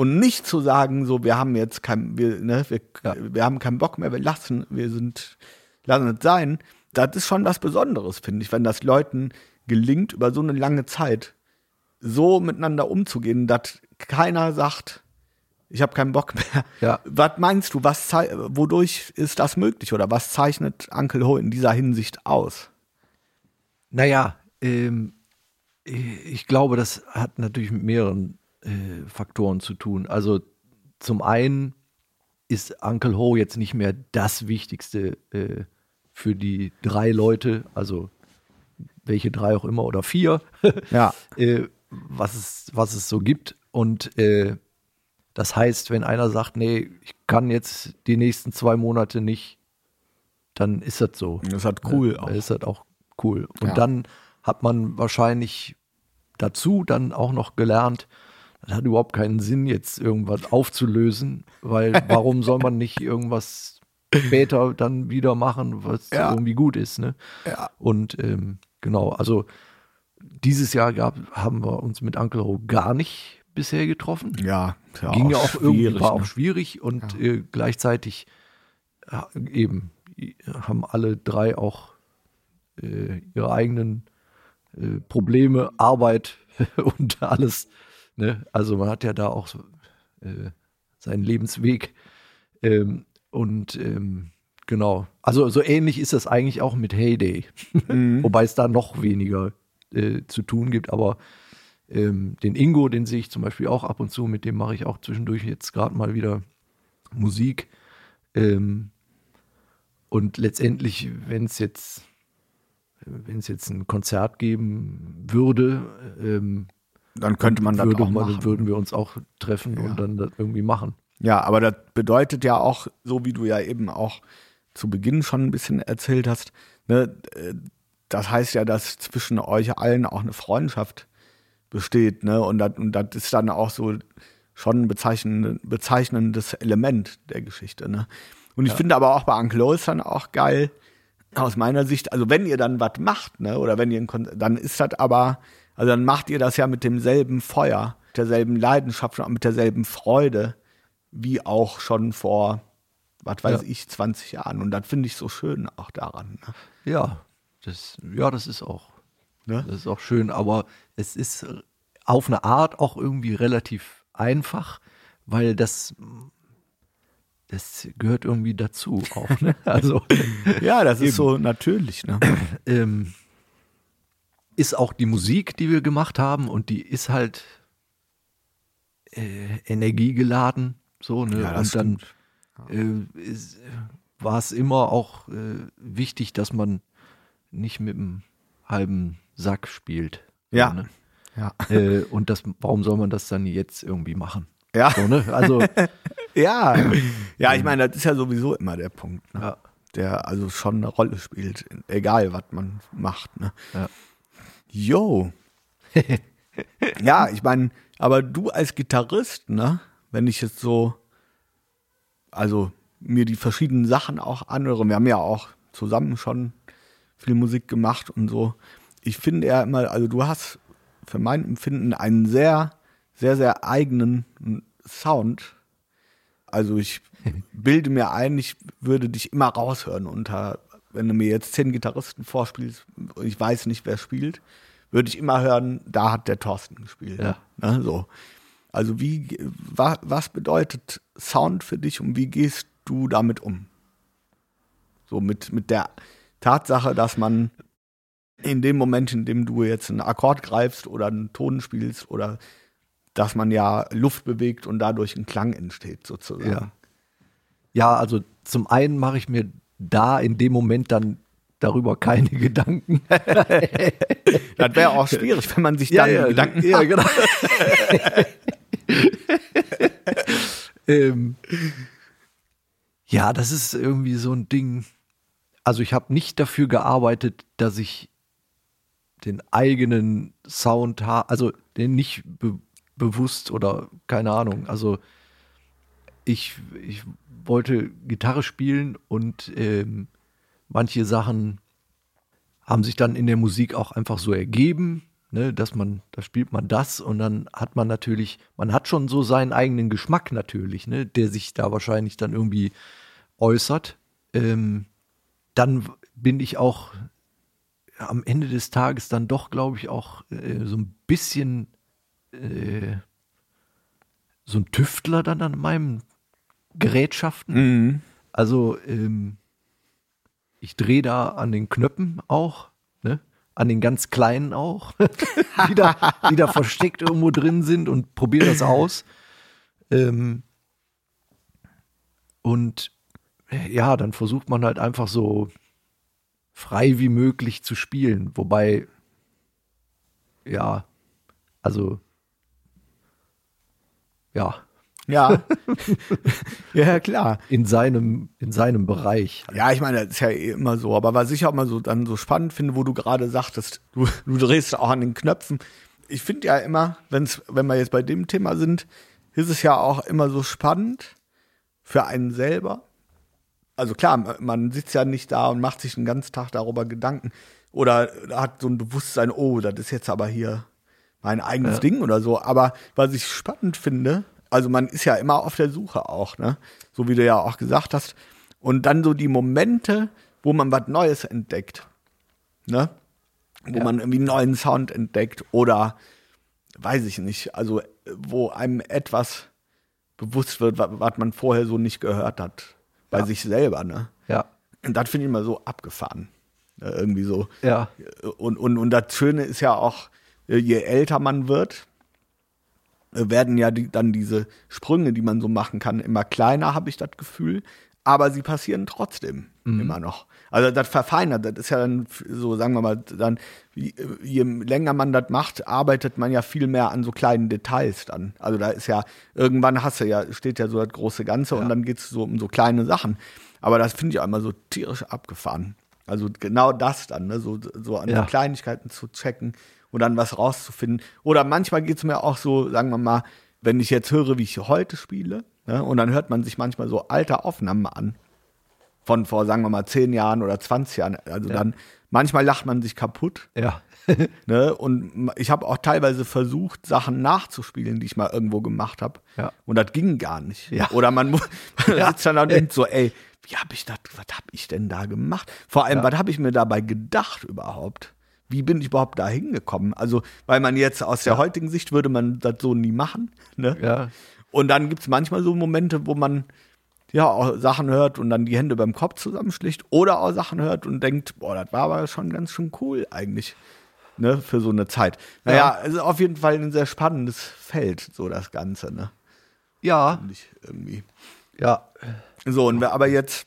und nicht zu sagen, so, wir haben jetzt kein, wir, ne, wir, ja. wir haben keinen Bock mehr, wir lassen, wir sind, lassen es sein. Das ist schon was Besonderes, finde ich, wenn das Leuten gelingt, über so eine lange Zeit so miteinander umzugehen, dass keiner sagt, ich habe keinen Bock mehr. Ja. Was meinst du, was wodurch ist das möglich oder was zeichnet Uncle Ho in dieser Hinsicht aus? Naja, ähm, ich glaube, das hat natürlich mit mehreren äh, Faktoren zu tun. Also zum einen ist Uncle Ho jetzt nicht mehr das Wichtigste äh, für die drei Leute, also welche drei auch immer oder vier, [LAUGHS] ja. äh, was, es, was es so gibt. Und äh, das heißt, wenn einer sagt, nee, ich kann jetzt die nächsten zwei Monate nicht, dann ist das so. Das ist halt cool. Dann ist das auch cool. Und ja. dann hat man wahrscheinlich dazu dann auch noch gelernt, das hat überhaupt keinen Sinn, jetzt irgendwas aufzulösen, weil warum soll man nicht [LAUGHS] irgendwas später dann wieder machen, was Ja. irgendwie gut ist, ne? Ja. Und ähm, genau, also dieses Jahr gab, haben wir uns mit Uncle Ho gar nicht bisher getroffen. Ja, ja Ging ja auch irgendwie, war ne? auch schwierig und äh, gleichzeitig ja, eben haben alle drei auch äh, ihre eigenen äh, Probleme, Arbeit [LAUGHS] und alles. Ne? Also man hat ja da auch äh, seinen Lebensweg. Ähm, und ähm, genau, also so ähnlich ist das eigentlich auch mit Heyday, Mhm. [LAUGHS] wobei es da noch weniger äh, zu tun gibt, aber ähm, den Ingo, den sehe ich zum Beispiel auch ab und zu, mit dem mache ich auch zwischendurch jetzt gerade mal wieder Musik. Ähm, und letztendlich, wenn es jetzt, wenn es jetzt ein Konzert geben würde, ähm, Dann könnte man das würde auch machen. würden wir uns auch treffen Ja. und dann das irgendwie machen. Ja, aber das bedeutet ja auch, so wie du ja eben auch zu Beginn schon ein bisschen erzählt hast, ne, äh, das heißt ja, dass zwischen euch allen auch eine Freundschaft besteht, ne? Und das, und das ist dann auch so schon ein bezeichnendes, bezeichnendes Element der Geschichte, ne? Und ich finde aber auch bei Uncle Lois dann auch geil, aus meiner Sicht, also wenn ihr dann was macht, ne, oder wenn ihr dann ist das aber, also dann macht ihr das ja mit demselben Feuer, mit derselben Leidenschaft und mit derselben Freude, wie auch schon vor, was weiß Ja. ich, 20 Jahren. Und das finde ich so schön auch daran. Ne? Ja, das, ja, das ist auch, Ne? das ist auch schön, aber es ist auf eine Art auch irgendwie relativ einfach, weil das, das gehört irgendwie dazu auch. Ne? [LAUGHS] Also Ja, das ist so natürlich. Ne? ähm, ist auch die Musik, die wir gemacht haben, und die ist halt äh, energiegeladen. So, ne? Ja, und dann äh, ist, war es immer auch äh, wichtig, dass man nicht mit einem halben Sack spielt. Ja. Ne? Ja. äh, und das, warum soll man das dann jetzt irgendwie machen? Ja. So, ne? Also, [LAUGHS] Ja. ja, ich meine, das ist ja sowieso immer der Punkt, ne? ja, der also schon eine Rolle spielt, egal was man macht. Ne? ja. Jo. [LAUGHS] ja, ich meine, aber du als Gitarrist, ne, wenn ich jetzt so, also mir die verschiedenen Sachen auch anhöre, wir haben ja auch zusammen schon viel Musik gemacht und so. Ich finde ja immer, also du hast für mein Empfinden einen sehr, sehr, sehr eigenen Sound. Also ich [LAUGHS] bilde mir ein, ich würde dich immer raushören unter, wenn du mir jetzt zehn Gitarristen vorspielst, und ich weiß nicht, wer spielt, würde ich immer hören, da hat der Thorsten gespielt. Ja. Ne, so. Also wie, wa, was bedeutet Sound für dich und wie gehst du damit um? So mit, mit der Tatsache, dass man in dem Moment, in dem du jetzt einen Akkord greifst oder einen Ton spielst oder dass man ja Luft bewegt und dadurch ein Klang entsteht sozusagen. Ja. Ja, also zum einen mache ich mir da in dem Moment dann darüber keine [LAUGHS] Gedanken. [LAUGHS] Das wäre auch schwierig, wenn man sich dann Gedanken ja, macht. genau. [LAUGHS] ähm, ja, das ist irgendwie so ein Ding. Also ich habe nicht dafür gearbeitet, dass ich den eigenen Sound habe, also den nicht be bewusst oder keine Ahnung. Also ich, ich wollte Gitarre spielen und ähm, manche Sachen haben sich dann in der Musik auch einfach so ergeben, ne, dass man, da spielt man das und dann hat man natürlich, man hat schon so seinen eigenen Geschmack natürlich, ne, der sich da wahrscheinlich dann irgendwie äußert. Ähm, dann bin ich auch am Ende des Tages dann doch, glaube ich, auch äh, so ein bisschen äh, so ein Tüftler dann an meinen Gerätschaften. Mhm. Also ähm, ich drehe da an den Knöpfen auch, ne? an den ganz kleinen auch, [LAUGHS] die, da, die da versteckt irgendwo drin sind und probiere das aus. Ähm, und äh, ja, dann versucht man halt einfach so frei wie möglich zu spielen. Wobei, ja, also, ja, Ja. [LAUGHS] ja, klar. in seinem, in seinem Bereich. Ja, ich meine, das ist ja eh immer so. Aber was ich auch mal so dann so spannend finde, wo du gerade sagtest, du, du drehst auch an den Knöpfen. ich finde ja immer, wenn's, wenn wir jetzt bei dem Thema sind, ist es ja auch immer so spannend für einen selber. Also klar, man sitzt ja nicht da und macht sich den ganzen Tag darüber Gedanken oder hat so ein Bewusstsein, oh, das ist jetzt aber hier mein eigenes Ja. Ding oder so. Aber was ich spannend finde, also man ist ja immer auf der Suche auch, ne? So wie du ja auch gesagt hast. Und dann so die Momente, wo man was Neues entdeckt, ne? Wo Ja. man irgendwie einen neuen Sound entdeckt oder weiß ich nicht, also wo einem etwas bewusst wird, wa- was man vorher so nicht gehört hat. Bei Ja. sich selber, ne? Ja. Und das finde ich immer so abgefahren. Ne? Irgendwie so. Ja. Und, und, und das Schöne ist ja auch, äh, je älter man wird, werden ja die, dann diese Sprünge, die man so machen kann, immer kleiner, habe ich das Gefühl. Aber sie passieren trotzdem immer noch. Also das verfeinert, das ist ja dann so, sagen wir mal, dann, je, länger man das macht, arbeitet man ja viel mehr an so kleinen Details dann. Also da ist ja, irgendwann hast du ja, steht ja so das große Ganze und Ja. dann geht es so um so kleine Sachen. Aber das finde ich auch immer so tierisch abgefahren. Also genau das dann, ne? so, so an Ja. Kleinigkeiten zu checken und dann was rauszufinden. Oder manchmal geht es mir auch so, sagen wir mal, wenn ich jetzt höre, wie ich heute spiele, ne? und dann hört man sich manchmal so alte Aufnahmen an. Von vor, sagen wir mal, zehn Jahren oder 20 Jahren. Also Ja. dann, manchmal lacht man sich kaputt. Ja. [LAUGHS] Ne? Und ich habe auch teilweise versucht, Sachen nachzuspielen, die ich mal irgendwo gemacht habe. Ja. Und das ging gar nicht. Ja. Oder man, mu- [LAUGHS] man Ja. sitzt dann da und denkt [LAUGHS] so, ey, wie habe ich das, was habe ich denn da gemacht? Vor allem, was habe ich mir dabei gedacht überhaupt? Wie bin ich überhaupt da hingekommen? Also, weil man jetzt aus der heutigen Sicht würde man das so nie machen. Ne? Ja. Und dann gibt es manchmal so Momente, wo man ja auch Sachen hört und dann die Hände beim Kopf zusammenschlägt oder auch Sachen hört und denkt, boah, das war aber schon ganz schön cool eigentlich. Ne, für so eine Zeit. Naja, es ist auf jeden Fall ein sehr spannendes Feld, so das Ganze, ne? Ja. Irgendwie. Ja. So, und wer aber jetzt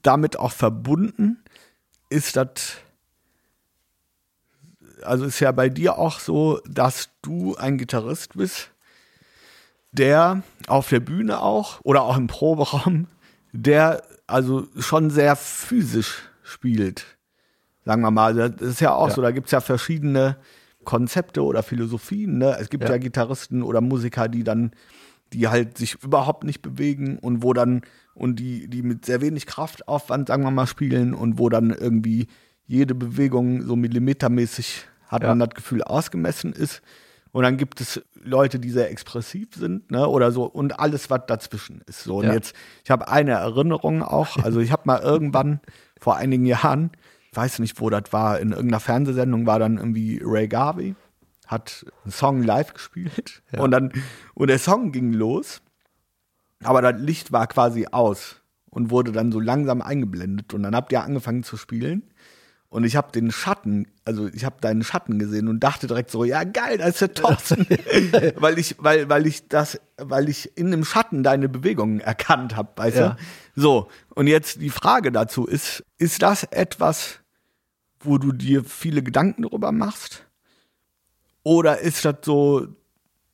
damit auch verbunden ist das, also ist ja bei dir auch so, dass du ein Gitarrist bist, der auf der Bühne auch oder auch im Proberaum, der also schon sehr physisch spielt. Sagen wir mal, das ist ja auch Ja. so, da gibt es ja verschiedene Konzepte oder Philosophien. Ne? Es gibt ja. Ja. Gitarristen oder Musiker, die dann, die halt sich überhaupt nicht bewegen und wo dann, und die, die mit sehr wenig Kraftaufwand, sagen wir mal, spielen und wo dann irgendwie jede Bewegung so millimetermäßig, hat Ja. man das Gefühl, ausgemessen ist. Und dann gibt es Leute, die sehr expressiv sind, ne, oder so, und alles, was dazwischen ist. So, und Ja. jetzt, ich habe eine Erinnerung auch, also ich habe mal [LAUGHS] irgendwann vor einigen Jahren, ich weiß nicht, wo das war, in irgendeiner Fernsehsendung war dann irgendwie Ray Garvey, hat einen Song live gespielt Ja. und dann, und der Song ging los, aber das Licht war quasi aus und wurde dann so langsam eingeblendet und dann habt ihr angefangen zu spielen und ich habe den Schatten, also ich habe deinen Schatten gesehen und dachte direkt so, ja geil, da ist der Thorsten, [LAUGHS] weil ich, weil, weil ich das, weil ich in dem Schatten deine Bewegungen erkannt habe, weißt Ja. du? So und jetzt die Frage dazu ist, ist das etwas, wo du dir viele Gedanken darüber machst, oder ist das so,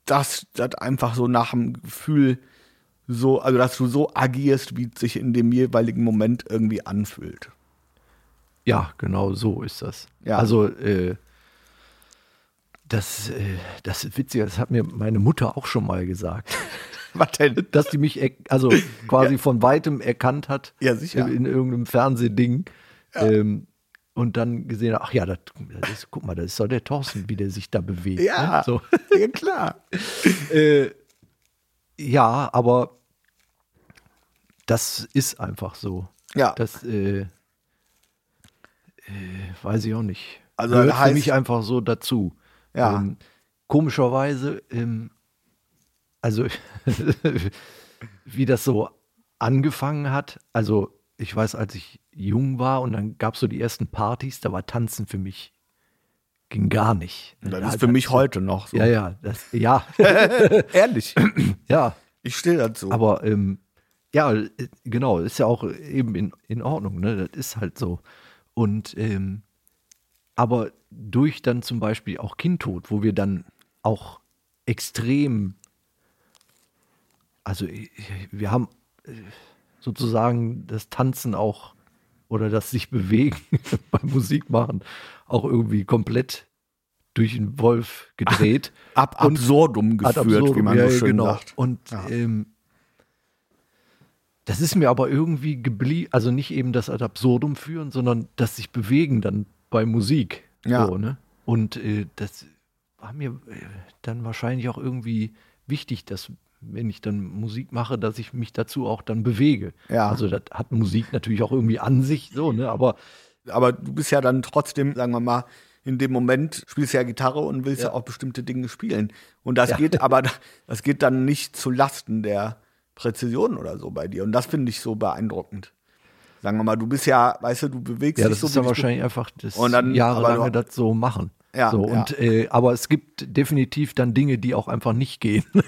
dass das einfach so nach dem Gefühl so, also dass du so agierst, wie es sich in dem jeweiligen Moment irgendwie anfühlt? Ja, genau so ist das. Ja. Also, äh, das, äh, das ist witzig, das hat mir meine Mutter auch schon mal gesagt, [LAUGHS] Was denn? dass die mich also quasi von weitem erkannt hat. Ja, sicher. In, in irgendeinem Fernsehding. Ähm, und dann gesehen hat, ach ja, das, das ist, guck mal, das ist doch der Thorsten, wie der sich da bewegt. Ja, Ne? So. [LAUGHS] ja klar. [LAUGHS] Äh, ja, aber das ist einfach so. Ja. Das äh, weiß ich auch nicht. Also Gehört heißt- für mich einfach so dazu. Ja. Ähm, komischerweise, ähm, also [LAUGHS] wie das so angefangen hat, also ich weiß, als ich jung war und dann gab es so die ersten Partys, da war Tanzen für mich ging gar nicht. Das Ja, ist für mich heute noch so. Ja, ja, das, ja, [LAUGHS] Ehrlich. [CLEARS THROAT] ja. Ich stehe dazu. Aber ähm, ja, äh, genau, ist ja auch eben in, in Ordnung, ne? Das ist halt so. Und ähm, aber durch dann zum Beispiel auch Kindtod, wo wir dann auch extrem, also äh, wir haben äh, sozusagen das Tanzen auch oder das sich bewegen [LAUGHS] beim Musik machen auch irgendwie komplett durch den Wolf gedreht. Ab Und- absurdum geführt, absurdum, wie man ja, so schön genau. sagt. Und Ja. ähm, das ist mir aber irgendwie geblieben, also nicht eben das ad absurdum führen, sondern das sich bewegen dann bei Musik. Ja. So, ne? Und äh, das war mir äh, dann wahrscheinlich auch irgendwie wichtig, dass wenn ich dann Musik mache, dass ich mich dazu auch dann bewege. Ja. Also das hat Musik natürlich auch irgendwie an sich, so, ne? Aber Aber du bist ja dann trotzdem, sagen wir mal, in dem Moment spielst du ja Gitarre und willst ja, Ja. auch bestimmte Dinge spielen. Und das Ja. geht [LAUGHS] aber, das geht dann nicht zu Lasten der Präzision oder so bei dir. Und das finde ich so beeindruckend. Sagen wir mal, du bist ja, weißt du, du bewegst Ja, dich das so ist dann wie du- wahrscheinlich einfach das Und dann- jahrelange das so machen. Ja, so, ja. und, äh, aber es gibt definitiv dann Dinge, die auch einfach nicht gehen. [LAUGHS]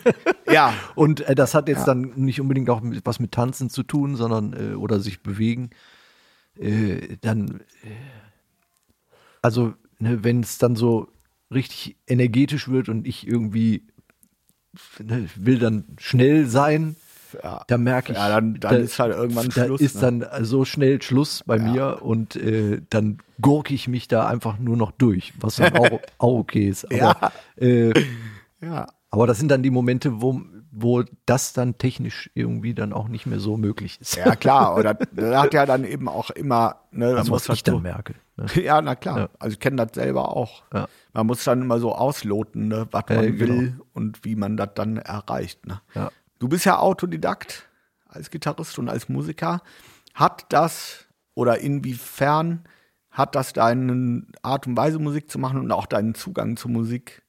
Ja, und äh, das hat jetzt Ja. dann nicht unbedingt auch mit, was mit Tanzen zu tun, sondern äh, oder sich bewegen. Äh, dann, äh, also ne, wenn es dann so richtig energetisch wird und ich irgendwie ne, will dann schnell sein, ja. da merke ich, Ja, dann- dann da, ist halt irgendwann da Schluss, ist ne? dann so schnell Schluss bei mir und äh, dann gurke ich mich da einfach nur noch durch, was dann auch, [LAUGHS] auch okay ist. Aber, Ja. äh, ja. aber das sind dann die Momente, wo, wo das dann technisch irgendwie dann auch nicht mehr so möglich ist. Ja, klar. [LAUGHS] Oder das hat ja dann eben auch immer, ne, da also, muss was das ich dann so- merke. Ne? [LAUGHS] Ja, na klar. Ja. Also ich kenne das selber auch. Ja. Man muss dann immer so ausloten, ne, was man Äh, genau. will und wie man das dann erreicht. Ne. Ja. Du bist ja Autodidakt als Gitarrist und als Musiker. Hat das oder inwiefern hat das deine Art und Weise, Musik zu machen und auch deinen Zugang zur Musik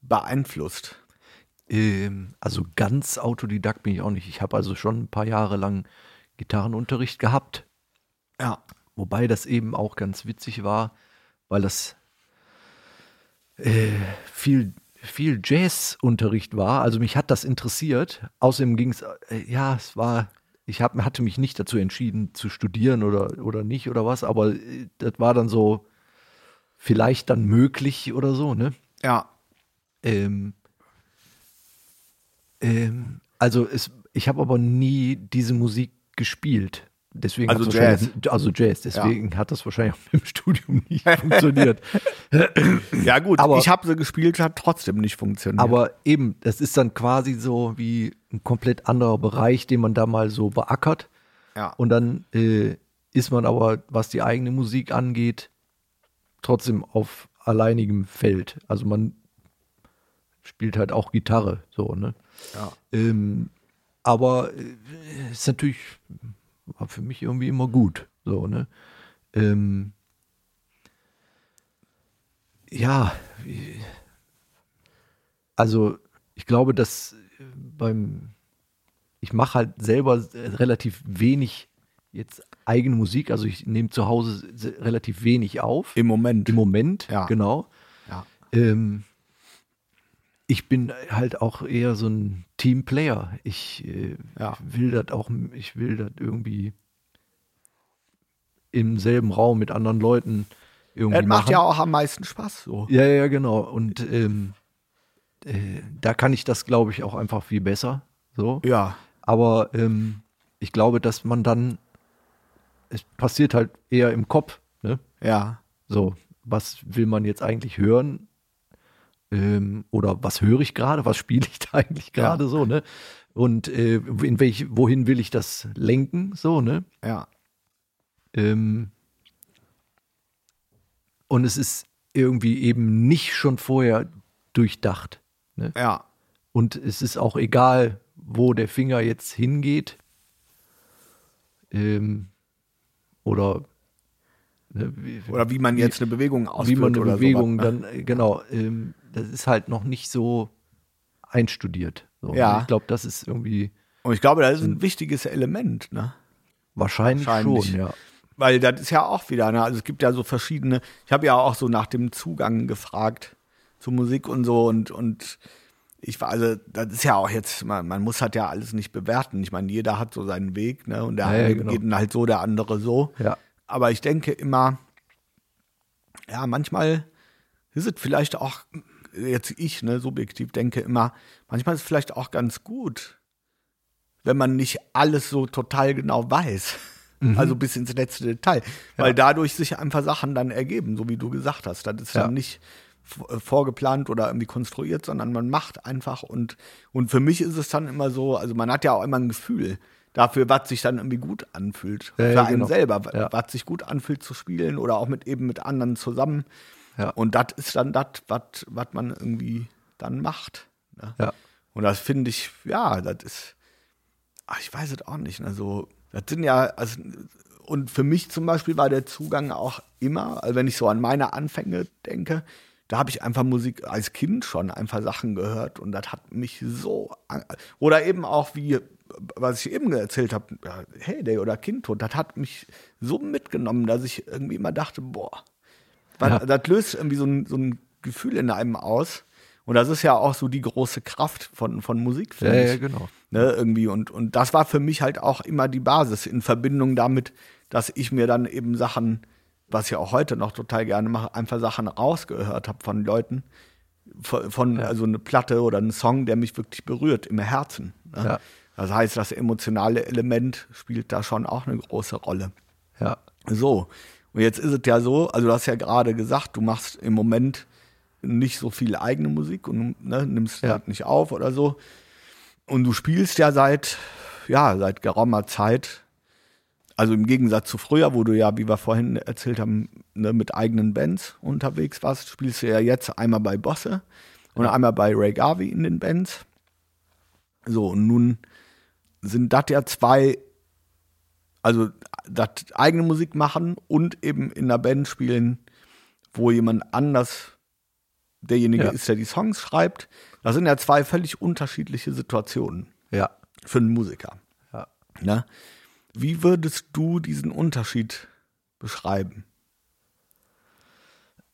beeinflusst? Ähm, also ganz Autodidakt bin ich auch nicht. Ich habe also schon ein paar Jahre lang Gitarrenunterricht gehabt. Ja. Wobei das eben auch ganz witzig war, weil das äh, viel, viel Jazzunterricht war. Also mich hat das interessiert. Außerdem ging es, äh, ja, es war, ich hab, hatte mich nicht dazu entschieden zu studieren oder, oder nicht oder was, aber äh, das war dann so vielleicht dann möglich oder so, ne? Ja. Ähm, ähm, also es, ich habe aber nie diese Musik gespielt. Deswegen Also Jazz. Also Jazz, deswegen hat das wahrscheinlich auch [LAUGHS] im Studium nicht [LAUGHS] funktioniert. [LAUGHS] Ja, gut, Aber- ich habe sie gespielt, hat trotzdem nicht funktioniert. Aber eben, das ist dann quasi so wie ein komplett anderer Bereich, den man da mal so beackert. ja. Und dann äh, ist man aber, was die eigene Musik angeht, trotzdem auf alleinigem Feld. Also man spielt halt auch Gitarre, so, ne? ja. Ähm, aber äh, ist natürlich war für mich irgendwie immer gut, so, ne? Ähm, ja, also ich glaube, dass äh, beim ich mache halt selber äh, relativ wenig jetzt eigene Musik, also ich nehme zu Hause se- relativ wenig auf. Im Moment. Im Moment, Ja. genau. ja. Ähm, ich bin halt auch eher so ein Teamplayer. Ich äh, Ja. will das auch, ich will das irgendwie im selben Raum mit anderen Leuten irgendwie Das macht machen. ja auch am meisten Spaß so. Ja, ja, genau. Und ähm, äh, da kann ich das, glaube ich, auch einfach viel besser. So. Ja. Aber ähm, ich glaube, dass man dann, es passiert halt eher im Kopf, ne? Ja. So, was will man jetzt eigentlich hören? Ähm, oder was höre ich gerade? Was spiele ich da [LAUGHS] eigentlich gerade so, ne? Und äh, in welch, wohin will ich das lenken? So, ne? Ja. Ähm, und es ist irgendwie eben nicht schon vorher durchdacht. Ne? Ja. Und es ist auch egal, wo der Finger jetzt hingeht. Ähm, oder ne, wie, Oder wie man jetzt eine Bewegung ausführt wie man eine oder Bewegung ne? dann, genau, ähm, das ist halt noch nicht so einstudiert. So, Ja. ne? Ich glaube, das ist irgendwie Und ich glaube, das ist ein wichtiges Element, ne? wahrscheinlich, Wahrscheinlich. schon, ja. Weil das ist ja auch wieder, ne? Also es gibt ja so verschiedene, ich habe ja auch so nach dem Zugang gefragt zur Musik und so und, und ich war, also das ist ja auch jetzt, man, man muss halt ja alles nicht bewerten. Ich meine, jeder hat so seinen Weg, ne? Und der Ja, ja, eine genau. geht dann halt so, der andere so. Ja. Aber ich denke immer, ja, manchmal ist es vielleicht auch, jetzt ich, ne, subjektiv denke immer, manchmal ist es vielleicht auch ganz gut, wenn man nicht alles so total genau weiß. Also bis ins letzte Detail. Weil dadurch sich einfach Sachen dann ergeben, so wie du gesagt hast. Das ist Ja. dann nicht, äh, vorgeplant oder irgendwie konstruiert, sondern man macht einfach und, und für mich ist es dann immer so, also man hat ja auch immer ein Gefühl dafür, was sich dann irgendwie gut anfühlt. Ja, für ja, einen genau. selber, Ja. was sich gut anfühlt zu spielen oder auch mit eben mit anderen zusammen. Ja. Und das ist dann das, was man irgendwie dann macht. Ne? Ja. Und das finde ich, ja, das ist, ach, ich weiß es auch nicht. Also, das sind ja, also, und für mich zum Beispiel war der Zugang auch immer, also wenn ich so an meine Anfänge denke, da habe ich einfach Musik als Kind schon einfach Sachen gehört und das hat mich so, oder eben auch wie, was ich eben erzählt habe, Heyday oder Kindtod, das hat mich so mitgenommen, dass ich irgendwie immer dachte, boah, weil Ja. das löst irgendwie so ein, so ein Gefühl in einem aus. Und das ist ja auch so die große Kraft von, von Musik, Ja, finde ja, ich. genau. Ne, irgendwie. Und, und das war für mich halt auch immer die Basis in Verbindung damit, dass ich mir dann eben Sachen, was ich auch heute noch total gerne mache, einfach Sachen rausgehört habe von Leuten. Von, von also eine Platte oder einen Song, der mich wirklich berührt im Herzen. Ne? Ja. Das heißt, das emotionale Element spielt da schon auch eine große Rolle. Ja. So, und jetzt ist es ja so, also du hast ja gerade gesagt, du machst im Moment nicht so viel eigene Musik und ne, nimmst Ja. halt nicht auf oder so. Und du spielst ja seit, ja, seit geraumer Zeit, also im Gegensatz zu früher, wo du ja, wie wir vorhin erzählt haben, ne, mit eigenen Bands unterwegs warst, spielst du ja jetzt einmal bei Bosse und einmal bei Ray Garvey in den Bands. So, und nun sind das ja zwei also das eigene Musik machen und eben in einer Band spielen, wo jemand anders derjenige Ja. ist, der die Songs schreibt. Das sind ja zwei völlig unterschiedliche Situationen Ja. für einen Musiker. Ja. Ne? Wie würdest du diesen Unterschied beschreiben?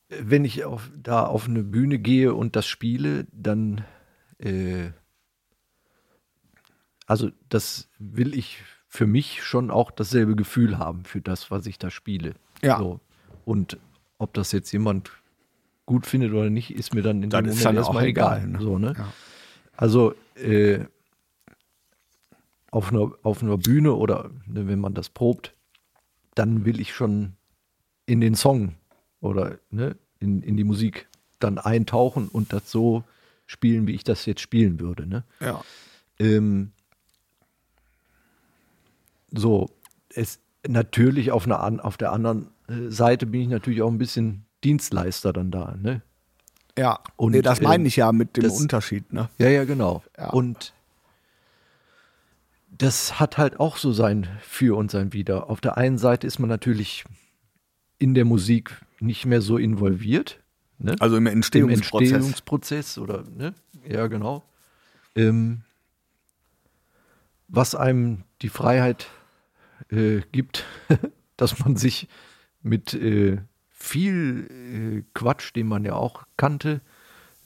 wenn ich auf, da auf eine Bühne gehe und das spiele, dann, äh, also das will ich für mich schon auch dasselbe Gefühl haben für das, was ich da spiele. Ja. So. Und ob das jetzt jemand gut findet oder nicht, ist mir dann in Das dem ist Moment dann erstmal egal. egal, ne? So, ne? Ja. Also äh, auf, einer, auf einer Bühne oder ne, wenn man das probt, dann will ich schon in den Song oder ne, in, in die Musik dann eintauchen und das so spielen, wie ich das jetzt spielen würde. Ne? Ja. Ähm, so, es natürlich auf, einer, auf der anderen äh, Seite bin ich natürlich auch ein bisschen Dienstleister dann da. Ne? Ja. Und, nee, das meine ähm, ich ja mit dem das- Unterschied, ne? Ja, ja, genau. Ja. Und das hat halt auch so sein Für und sein Wider. Auf der einen Seite ist man natürlich in der Musik nicht mehr so involviert. Ne? Also im Im Entstehungsprozess. Entstehungsprozess oder, ne? Ja, genau. Ähm, was einem die Freiheit äh, gibt, [LAUGHS] dass man sich mit äh, viel äh, Quatsch, den man ja auch kannte,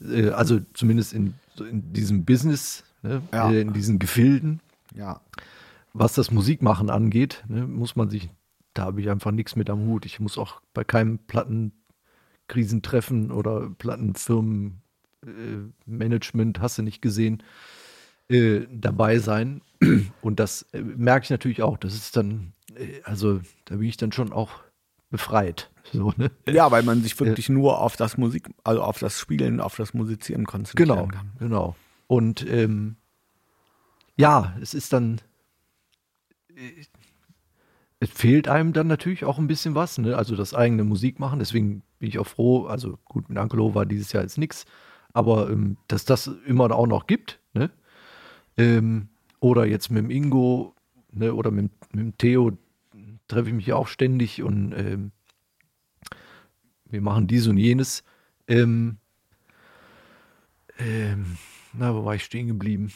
äh, also zumindest in, in diesem Business, ne? Ja. äh, in diesen Gefilden, Ja. was das Musikmachen angeht, ne, muss man sich, da habe ich einfach nichts mit am Hut. Ich muss auch bei keinem Plattenkrisentreffen oder Plattenfirmen äh, hast du nicht gesehen, äh, dabei sein. [CLEARS THROAT] Und das äh, merke ich natürlich auch. Das ist dann, äh, also da bin ich dann schon auch befreit. [LAUGHS] So, ne? ja, weil man sich wirklich nur auf das Musik, also auf das Spielen, auf das Musizieren konzentrieren Genau, kann. genau. Und ähm, ja, es ist dann, äh, es fehlt einem dann natürlich auch ein bisschen was, ne? Also das eigene Musik machen. Deswegen bin ich auch froh. Also gut, mit Ankelo war dieses Jahr jetzt nichts, aber ähm, dass das immer auch noch gibt, ne? Ähm, oder jetzt mit dem Ingo, ne? Oder mit, mit dem Theo treffe ich mich auch ständig und ähm, wir machen dies und jenes. Ähm, ähm, na, wo war ich stehen geblieben?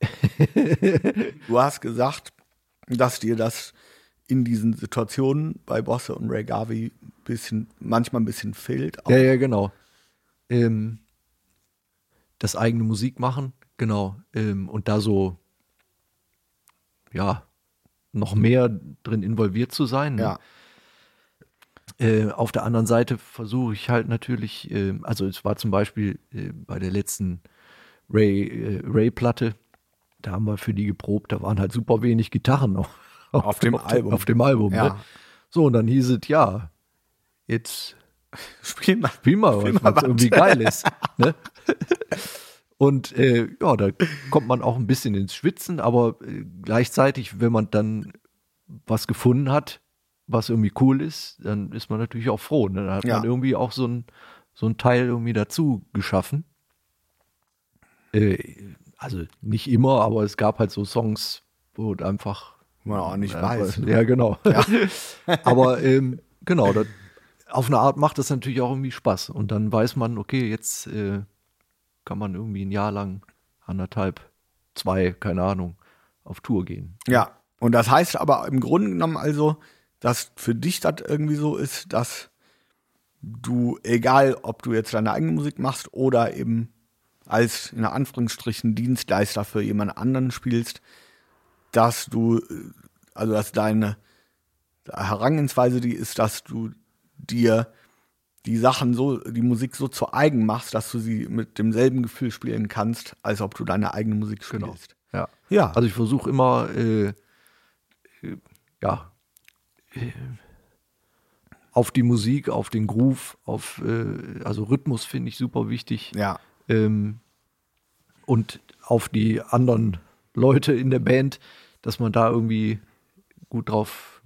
[LAUGHS] Du hast gesagt, dass dir das in diesen Situationen bei Bosse und Ray Garvey bisschen, manchmal ein bisschen fehlt. Ja, ja, genau. Ähm, das eigene Musik machen, genau. Ähm, und da so, ja, noch mehr drin involviert zu sein. Ne? ja. Äh, auf der anderen Seite versuche ich halt natürlich, äh, also es war zum Beispiel äh, bei der letzten Ray, äh, Ray-Platte, da haben wir für die geprobt, da waren halt super wenig Gitarren [LAUGHS] auf, Auf dem Album. Auf dem Album, Ja. ne? So, und dann hieß es, ja, jetzt [LAUGHS] Spiel mal, Spiel mal, was, was irgendwie geil ist. Ne? [LAUGHS] Und äh, ja, da kommt man auch ein bisschen ins Schwitzen, aber äh, gleichzeitig, wenn man dann was gefunden hat, was irgendwie cool ist, dann ist man natürlich auch froh. Ne? Da hat ja. man irgendwie auch so ein, so ein Teil irgendwie dazu geschaffen. Äh, also nicht immer, aber es gab halt so Songs, wo einfach. Man auch nicht einfach, weiß. Ne? Ja, genau. Ja. [LAUGHS] aber ähm, genau, das, auf eine Art macht das natürlich auch irgendwie Spaß. Und dann weiß man, okay, jetzt äh, kann man irgendwie ein Jahr lang, anderthalb, zwei, keine Ahnung, auf Tour gehen. Ja, und das heißt aber im Grunde genommen also, dass für dich das irgendwie so ist, dass du, egal ob du jetzt deine eigene Musik machst oder eben als in Anführungsstrichen Dienstleister für jemand anderen spielst, dass du, also dass deine Herangehensweise die ist, dass du dir die Sachen so, die Musik so zu eigen machst, dass du sie mit demselben Gefühl spielen kannst, als ob du deine eigene Musik genau. spielst. Genau. Ja. ja. Also ich versuche immer, äh, ja, äh, auf die Musik, auf den Groove, auf, äh, also Rhythmus finde ich super wichtig. Ja. Ähm, und auf die anderen Leute in der Band, dass man da irgendwie gut drauf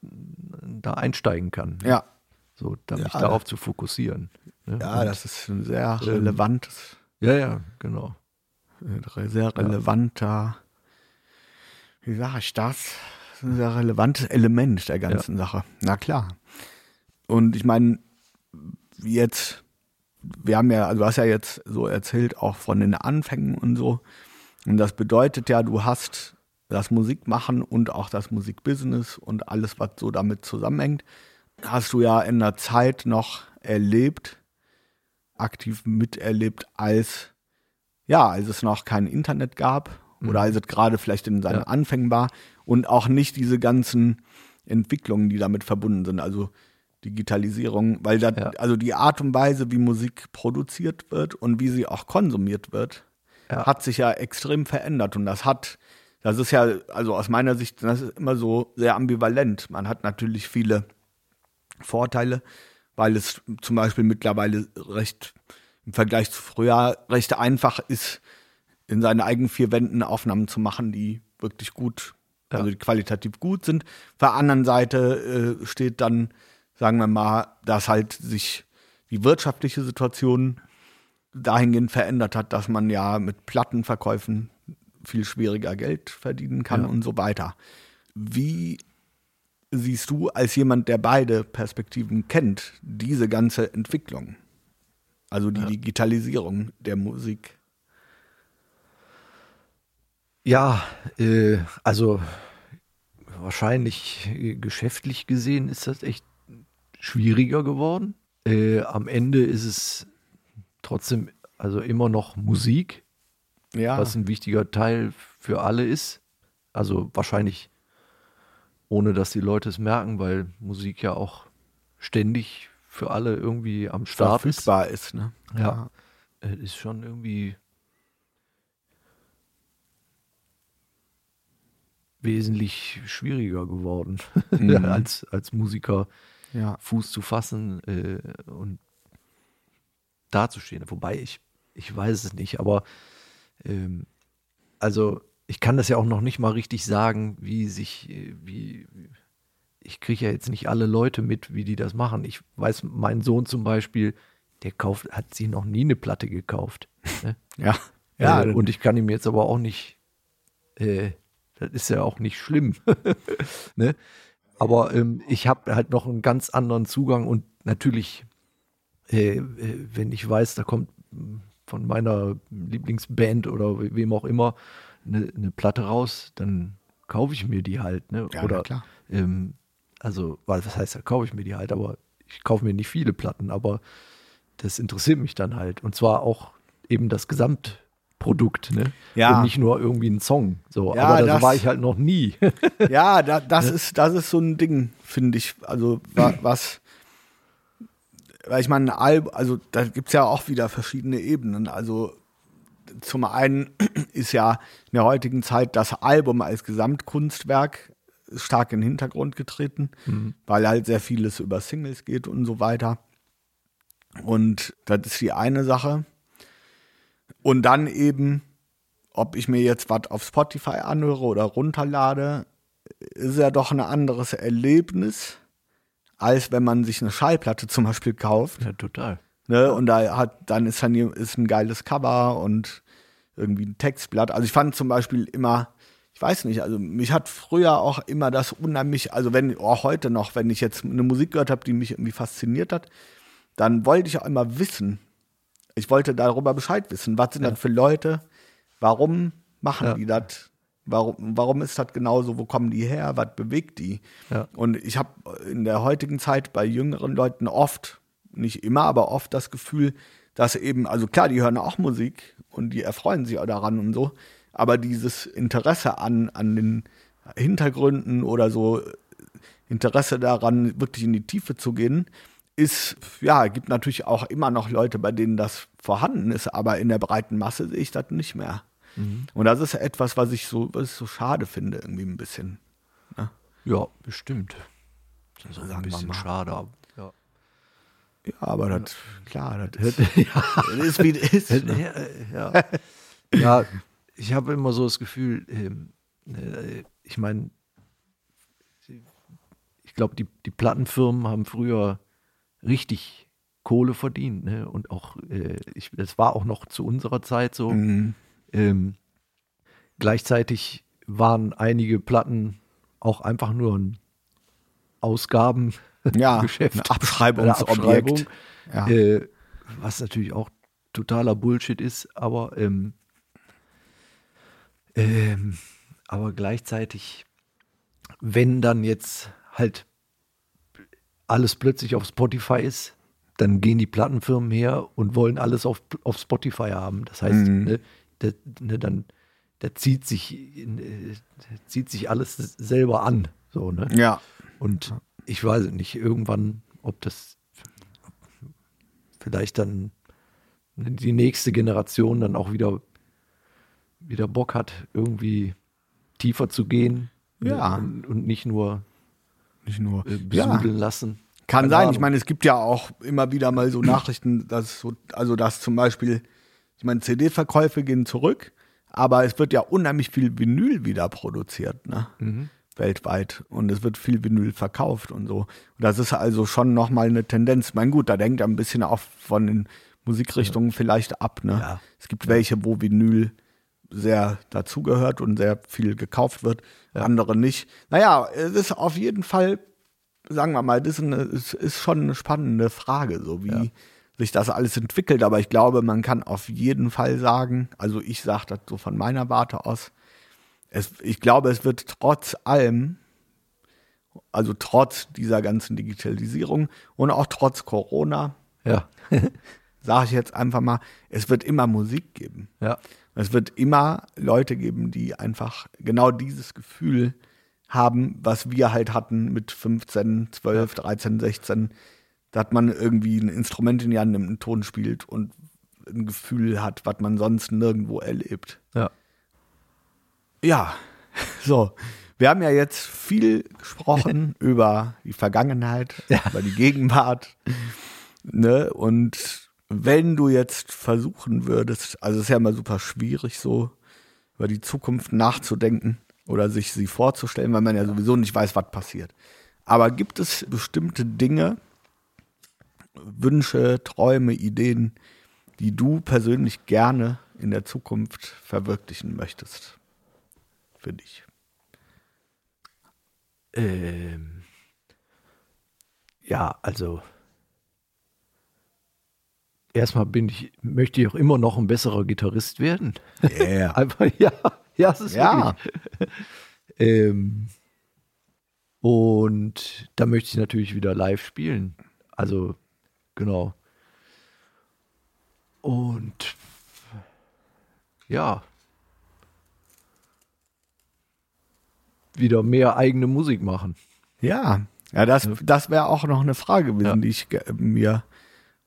da einsteigen kann. Ja. So, da mich darauf zu fokussieren. Ne? Ja, und, das ist ein sehr ähm, relevantes. Ja, ja, genau. Sehr relevanter, ja. wie sage ich das? ein sehr relevantes Element der ganzen ja. Sache. Na klar. Und ich meine, jetzt, wir haben ja, also du hast ja jetzt so erzählt, auch von den Anfängen und so. Und das bedeutet ja, du hast das Musikmachen und auch das Musikbusiness und alles, was so damit zusammenhängt, hast du ja in der Zeit noch erlebt, aktiv miterlebt, als ja, als es noch kein Internet gab oder mhm. als es gerade vielleicht in seinen ja. Anfängen war und auch nicht diese ganzen Entwicklungen, die damit verbunden sind. Also Digitalisierung, weil da, ja. also die Art und Weise, wie Musik produziert wird und wie sie auch konsumiert wird, ja. hat sich ja extrem verändert. Und das hat, das ist ja, also aus meiner Sicht, das ist immer so sehr ambivalent. Man hat natürlich viele Vorteile, weil es zum Beispiel mittlerweile recht im Vergleich zu früher recht einfach ist, in seinen eigenen vier Wänden Aufnahmen zu machen, die wirklich gut ja. also die qualitativ gut sind. Auf der anderen Seite äh, steht dann, sagen wir mal, dass halt sich die wirtschaftliche Situation dahingehend verändert hat, dass man ja mit Plattenverkäufen viel schwieriger Geld verdienen kann ja. und so weiter. Wie siehst du als jemand, der beide Perspektiven kennt, diese ganze Entwicklung? Also die ja. Digitalisierung der Musik. Ja, äh, also wahrscheinlich äh, geschäftlich gesehen ist das echt schwieriger geworden. Äh, am Ende ist es trotzdem also immer noch Musik, ja. was ein wichtiger Teil für alle ist. Also wahrscheinlich ohne dass die Leute es merken, weil Musik ja auch ständig für alle irgendwie am Start Verfügbar ist. ist ne? Ja, ja. ist schon irgendwie wesentlich schwieriger geworden, [LAUGHS] mhm. als, als Musiker ja. Fuß zu fassen äh, und dazustehen. Wobei ich, ich weiß es nicht, aber ähm, also ich kann das ja auch noch nicht mal richtig sagen, wie sich, wie, ich kriege ja jetzt nicht alle Leute mit, wie die das machen. Ich weiß, mein Sohn zum Beispiel, der kauft, hat sich noch nie eine Platte gekauft. Ne? ja. [LAUGHS] ja. Äh, und ich kann ihm jetzt aber auch nicht äh, das ist ja auch nicht schlimm. [LAUGHS] ne? Aber ähm, ich habe halt noch einen ganz anderen Zugang und natürlich, äh, äh, wenn ich weiß, da kommt hm, von meiner Lieblingsband oder wem auch immer eine, eine Platte raus, dann kaufe ich mir die halt. Ne? Ja, oder, klar. Ähm, also, was heißt, da kaufe ich mir die halt, aber ich kaufe mir nicht viele Platten, aber das interessiert mich dann halt. Und zwar auch eben das Gesamt. Produkt, ne? Ja. Und nicht nur irgendwie ein Song. So, ja, aber das war ich halt noch nie. [LAUGHS] ja, da, das ist, das ist so ein Ding, finde ich. Also, was, weil ich meine, also da gibt es ja auch wieder verschiedene Ebenen. Also zum einen [CLEARS THROAT] ist ja in der heutigen Zeit das Album als Gesamtkunstwerk stark in den Hintergrund getreten, mhm. weil halt sehr vieles über Singles geht und so weiter. Und das ist die eine Sache. Und dann eben, ob ich mir jetzt was auf Spotify anhöre oder runterlade, ist ja doch ein anderes Erlebnis, als wenn man sich eine Schallplatte zum Beispiel kauft. Ja, total. Ne? Und da hat, dann ist dann ist ein geiles Cover und irgendwie ein Textblatt. Also ich fand zum Beispiel immer, ich weiß nicht, also mich hat früher auch immer das unheimlich, also wenn, auch heute noch, wenn ich jetzt eine Musik gehört habe, die mich irgendwie fasziniert hat, dann wollte ich auch immer wissen. Ich wollte darüber Bescheid wissen. Was sind das für Leute? Warum machen Ja. die das? Warum, warum ist das genauso? Wo kommen die her? Was bewegt die? Ja. Und ich habe in der heutigen Zeit bei jüngeren Leuten oft, nicht immer, aber oft das Gefühl, dass eben, also klar, die hören auch Musik und die erfreuen sich auch daran und so, aber dieses Interesse an, an den Hintergründen oder so Interesse daran, wirklich in die Tiefe zu gehen, ist, ja, gibt natürlich auch immer noch Leute, bei denen das vorhanden ist, aber in der breiten Masse sehe ich das nicht mehr. Und das ist etwas, was ich so, was ich so schade finde, irgendwie ein bisschen. Ja, bestimmt. Das ist auch ein bisschen schade. Ja. Aber das, klar, das ist, [LAUGHS] das ist wie das ist. Ne? ja, ja. [LAUGHS] ja, ich habe immer so das Gefühl, ähm, äh, ich meine, ich glaube, die, die Plattenfirmen haben früher richtig Kohle verdient. Ne? Und auch, äh, ich, das war auch noch zu unserer Zeit so. Mhm. Ähm, gleichzeitig waren einige Platten auch einfach nur Ausgaben. Ja, [LAUGHS] Geschäft. ein Abschreibungsobjekt. Ja. Äh, was natürlich auch totaler Bullshit ist, aber ähm, ähm, aber gleichzeitig, wenn dann jetzt halt alles plötzlich auf Spotify ist, dann gehen die Plattenfirmen her und wollen alles auf, auf Spotify haben. Das heißt, Mhm. ne, da, ne, dann da zieht sich, äh, zieht sich alles selber an. So, ne? ja. Und ich weiß nicht, irgendwann, ob das vielleicht dann die nächste Generation dann auch wieder, wieder Bock hat, irgendwie tiefer zu gehen. Ja. Und, und nicht nur Nicht nur. äh, ja. besudeln lassen. Kann Keine sein. Ahnung. Ich meine, es gibt ja auch immer wieder mal so Nachrichten, dass so, also dass zum Beispiel, ich meine, CD-Verkäufe gehen zurück, aber es wird ja unheimlich viel Vinyl wieder produziert, ne? Mhm. Weltweit. Und es wird viel Vinyl verkauft und so. Das ist also schon nochmal eine Tendenz. Ich meine, gut, da denkt er ein bisschen auch von den Musikrichtungen vielleicht ab, ne? Ja. Es gibt welche, wo Vinyl sehr dazugehört und sehr viel gekauft wird, andere nicht. Naja, es ist auf jeden Fall, sagen wir mal, das ist, eine, es ist schon eine spannende Frage, so wie sich das alles entwickelt. Aber ich glaube, man kann auf jeden Fall sagen, also ich sage das so von meiner Warte aus, es, ich glaube, es wird trotz allem, also trotz dieser ganzen Digitalisierung und auch trotz Corona, Ja. [LAUGHS] sage ich jetzt einfach mal, es wird immer Musik geben. ja. Es wird immer Leute geben, die einfach genau dieses Gefühl haben, was wir halt hatten mit 15, 12, 13, 16, dass man irgendwie ein Instrument in die Hand nimmt, einen Ton spielt und ein Gefühl hat, was man sonst nirgendwo erlebt. Ja. Ja, [LAUGHS] so. Wir haben ja jetzt viel gesprochen [LAUGHS] über die Vergangenheit, über die Gegenwart. Ne? Und wenn du jetzt versuchen würdest, also es ist ja immer super schwierig, so über die Zukunft nachzudenken oder sich sie vorzustellen, weil man ja sowieso nicht weiß, was passiert. Aber gibt es bestimmte Dinge, Wünsche, Träume, Ideen, die du persönlich gerne in der Zukunft verwirklichen möchtest? Für dich. Ähm, ja, also erstmal bin ich, möchte ich auch immer noch ein besserer Gitarrist werden. Yeah. [LAUGHS] Einfach, ja, ja, es ist Ja. ähm, und da möchte ich natürlich wieder live spielen. Also, genau. Und ja. Wieder mehr eigene Musik machen. Ja, ja, das, das wäre auch noch eine Frage gewesen, Ja. die ich ge- mir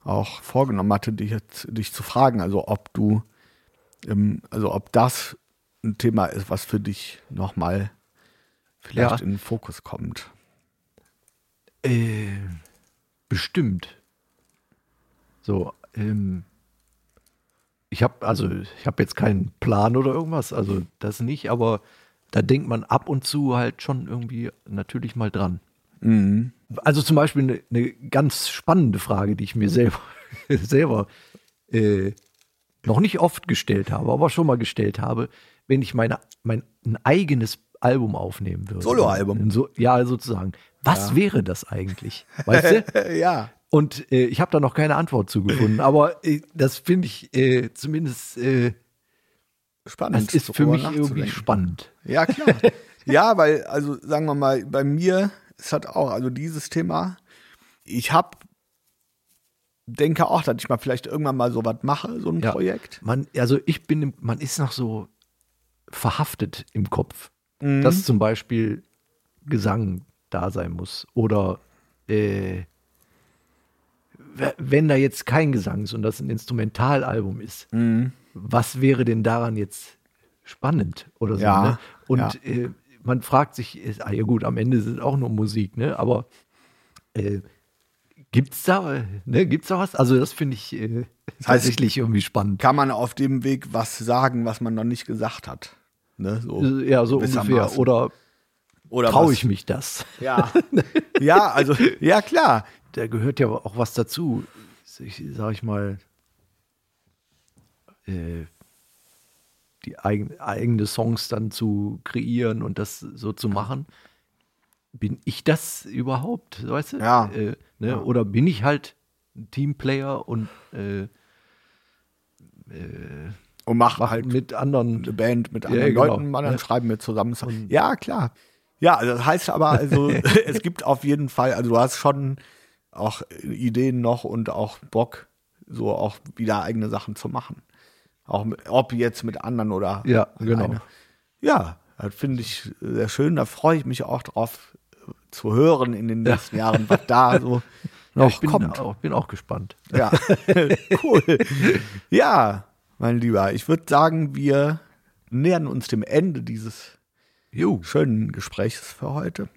auch vorgenommen hatte, dich, jetzt, dich zu fragen. Also ob du, ähm, also ob das ein Thema ist, was für dich nochmal vielleicht Ja. in den Fokus kommt. Äh, bestimmt. So, ähm, ich habe also ich habe jetzt keinen Plan oder irgendwas, also das nicht, aber da denkt man ab und zu halt schon irgendwie natürlich mal dran. Mhm. Also zum Beispiel eine, eine ganz spannende Frage, die ich mir selber [LAUGHS] selber äh, noch nicht oft gestellt habe, aber schon mal gestellt habe, wenn ich meine mein ein eigenes Album aufnehmen würde. Soloalbum. So, ja, sozusagen. Was Ja. wäre das eigentlich? Weißt du? [LAUGHS] ja. Und äh, ich habe da noch keine Antwort zu gefunden, aber äh, das finde ich äh, zumindest, äh, Spannend. das ist für mich irgendwie spannend. Ja, klar. [LAUGHS] ja, weil, also sagen wir mal, bei mir ist halt auch, also dieses Thema, ich hab, denke auch, dass ich mal vielleicht irgendwann mal sowas mache, so ein Ja. Projekt. Man, also ich bin, im- man ist noch so verhaftet im Kopf, Mhm. dass zum Beispiel Gesang da sein muss oder äh, wenn da jetzt kein Gesang ist und das ein Instrumentalalbum ist, Mhm. Was wäre denn daran jetzt spannend oder so? Ja, ne? Und ja. äh, man fragt sich, ist, ah ja gut, am Ende ist es auch nur Musik, ne? Aber äh, gibt's da, ne, gibt's da was? Also das finde ich äh, heißt- tatsächlich irgendwie spannend. Kann man auf dem Weg was sagen, was man noch nicht gesagt hat? Ne, so. Äh, Ja, so ungefähr. Oder Oder traue ich mich das? Ja. [LAUGHS] ja, also, ja, klar. Da gehört ja auch was dazu. Sag ich mal, äh, die eigen, eigene Songs dann zu kreieren und das so zu machen. Bin ich das überhaupt, weißt du? Ja. Äh, ne? Ja. Oder bin ich halt Teamplayer und äh, Und machen mach halt mit anderen eine Band mit Ja, anderen genau. Leuten, dann Ja. schreiben wir zusammen. ja, klar. Ja, also das heißt aber, also [LAUGHS] [LAUGHS] es gibt auf jeden Fall, also du hast schon auch Ideen noch und auch Bock, so auch wieder eigene Sachen zu machen. Auch mit, ob jetzt mit anderen oder Ja, genau. alleine. Ja, das finde ich sehr schön. Da freue ich mich auch drauf äh, zu hören in den nächsten Jahren, was da so [LAUGHS] Ja, noch ich bin kommt. auch, bin auch gespannt. Ja, [LAUGHS] cool. Ja, mein Lieber, ich würde sagen, wir nähern uns dem Ende dieses Jo. schönen Gesprächs für heute.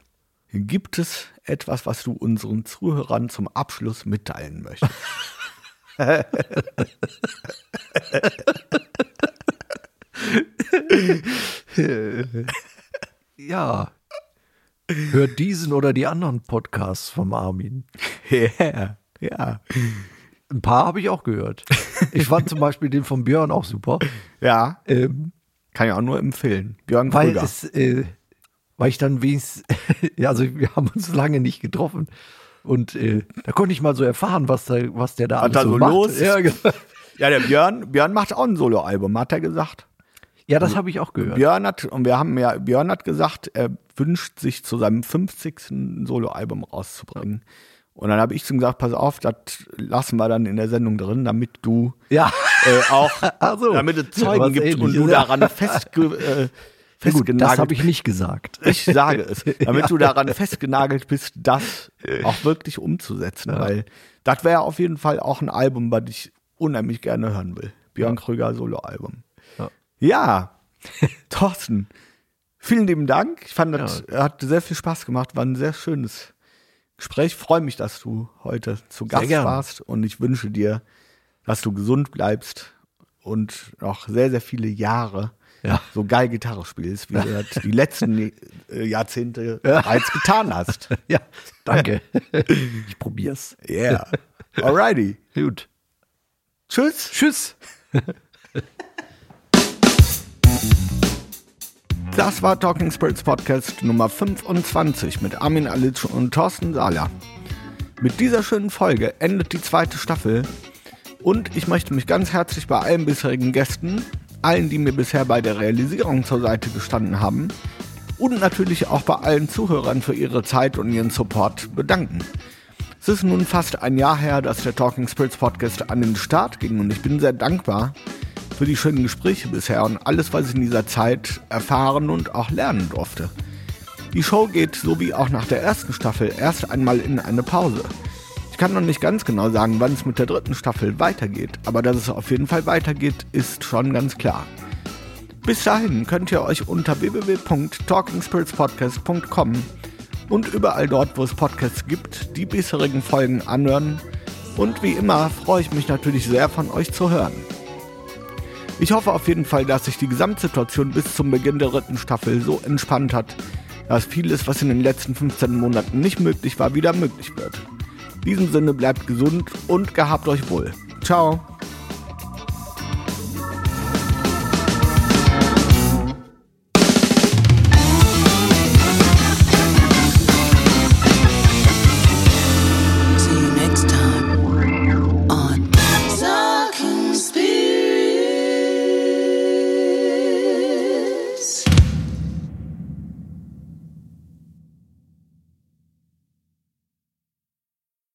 Gibt es etwas, was du unseren Zuhörern zum Abschluss mitteilen möchtest? [LAUGHS] [LAUGHS] Ja. Hört diesen oder die anderen Podcasts vom Armin. Ja, ja, Ein paar habe ich auch gehört. Ich fand zum Beispiel den von Björn auch super. ja, Ähm, kann ich auch nur empfehlen. Björn weil Krüger. es, äh, weil ich dann wenigstens, [LAUGHS] ja, also wir haben uns lange nicht getroffen. Und äh, da konnte ich mal so erfahren, was, da, was der da alles da so so macht. los. Ja. [LAUGHS] Ja, der Björn, Björn macht auch ein Soloalbum, hat er gesagt. ja, das habe ich auch gehört. Björn hat, und wir haben ja, Björn hat gesagt, er wünscht sich zu seinem 50. ein Soloalbum rauszubringen. Und dann habe ich zu ihm gesagt, pass auf, das lassen wir dann in der Sendung drin, damit du Ja, äh, auch, [LAUGHS] so. damit es Zeugen gibt und du daran festge, äh, ja gut, festgenagelt das habe ich nicht gesagt. ich sage es, [LAUGHS] damit du daran festgenagelt bist, das auch wirklich umzusetzen, weil das wäre auf jeden Fall auch ein Album, was ich unheimlich gerne hören will. Björn Krüger Soloalbum. Ja. Ja, [LAUGHS] Thorsten, vielen lieben Dank. Ich fand, das hat sehr viel Spaß gemacht, war ein sehr schönes Gespräch. Ich freue mich, dass du heute zu Gast warst und ich wünsche dir, dass du gesund bleibst und noch sehr, sehr viele Jahre Ja. so geil Gitarre spielst, wie du die letzten äh, Jahrzehnte bereits getan hast. [LAUGHS] Ja, danke. [LAUGHS] Ich probier's. Yeah. [LAUGHS] Alrighty. Gut. Tschüss. Tschüss. Das war Talking Spirits Podcast Nummer 25 mit Armin Alic und Thorsten Sahler. Mit dieser schönen Folge endet die zweite Staffel und ich möchte mich ganz herzlich bei allen bisherigen Gästen, allen, die mir bisher bei der Realisierung zur Seite gestanden haben und natürlich auch bei allen Zuhörern für ihre Zeit und ihren Support bedanken. Es ist nun fast ein Jahr her, dass der Talking Spirits Podcast an den Start ging und ich bin sehr dankbar für die schönen Gespräche bisher und alles, was ich in dieser Zeit erfahren und auch lernen durfte. Die Show geht, so wie auch nach der ersten Staffel, erst einmal in eine Pause. Ich kann noch nicht ganz genau sagen, wann es mit der dritten Staffel weitergeht, aber dass es auf jeden Fall weitergeht, ist schon ganz klar. Bis dahin könnt ihr euch unter www.talkingspiritspodcast.com und überall dort, wo es Podcasts gibt, die bisherigen Folgen anhören. Und wie immer freue ich mich natürlich sehr, von euch zu hören. Ich hoffe auf jeden Fall, dass sich die Gesamtsituation bis zum Beginn der dritten Staffel so entspannt hat, dass vieles, was in den letzten 15 Monaten nicht möglich war, wieder möglich wird. In diesem Sinne bleibt gesund und gehabt euch wohl. Ciao.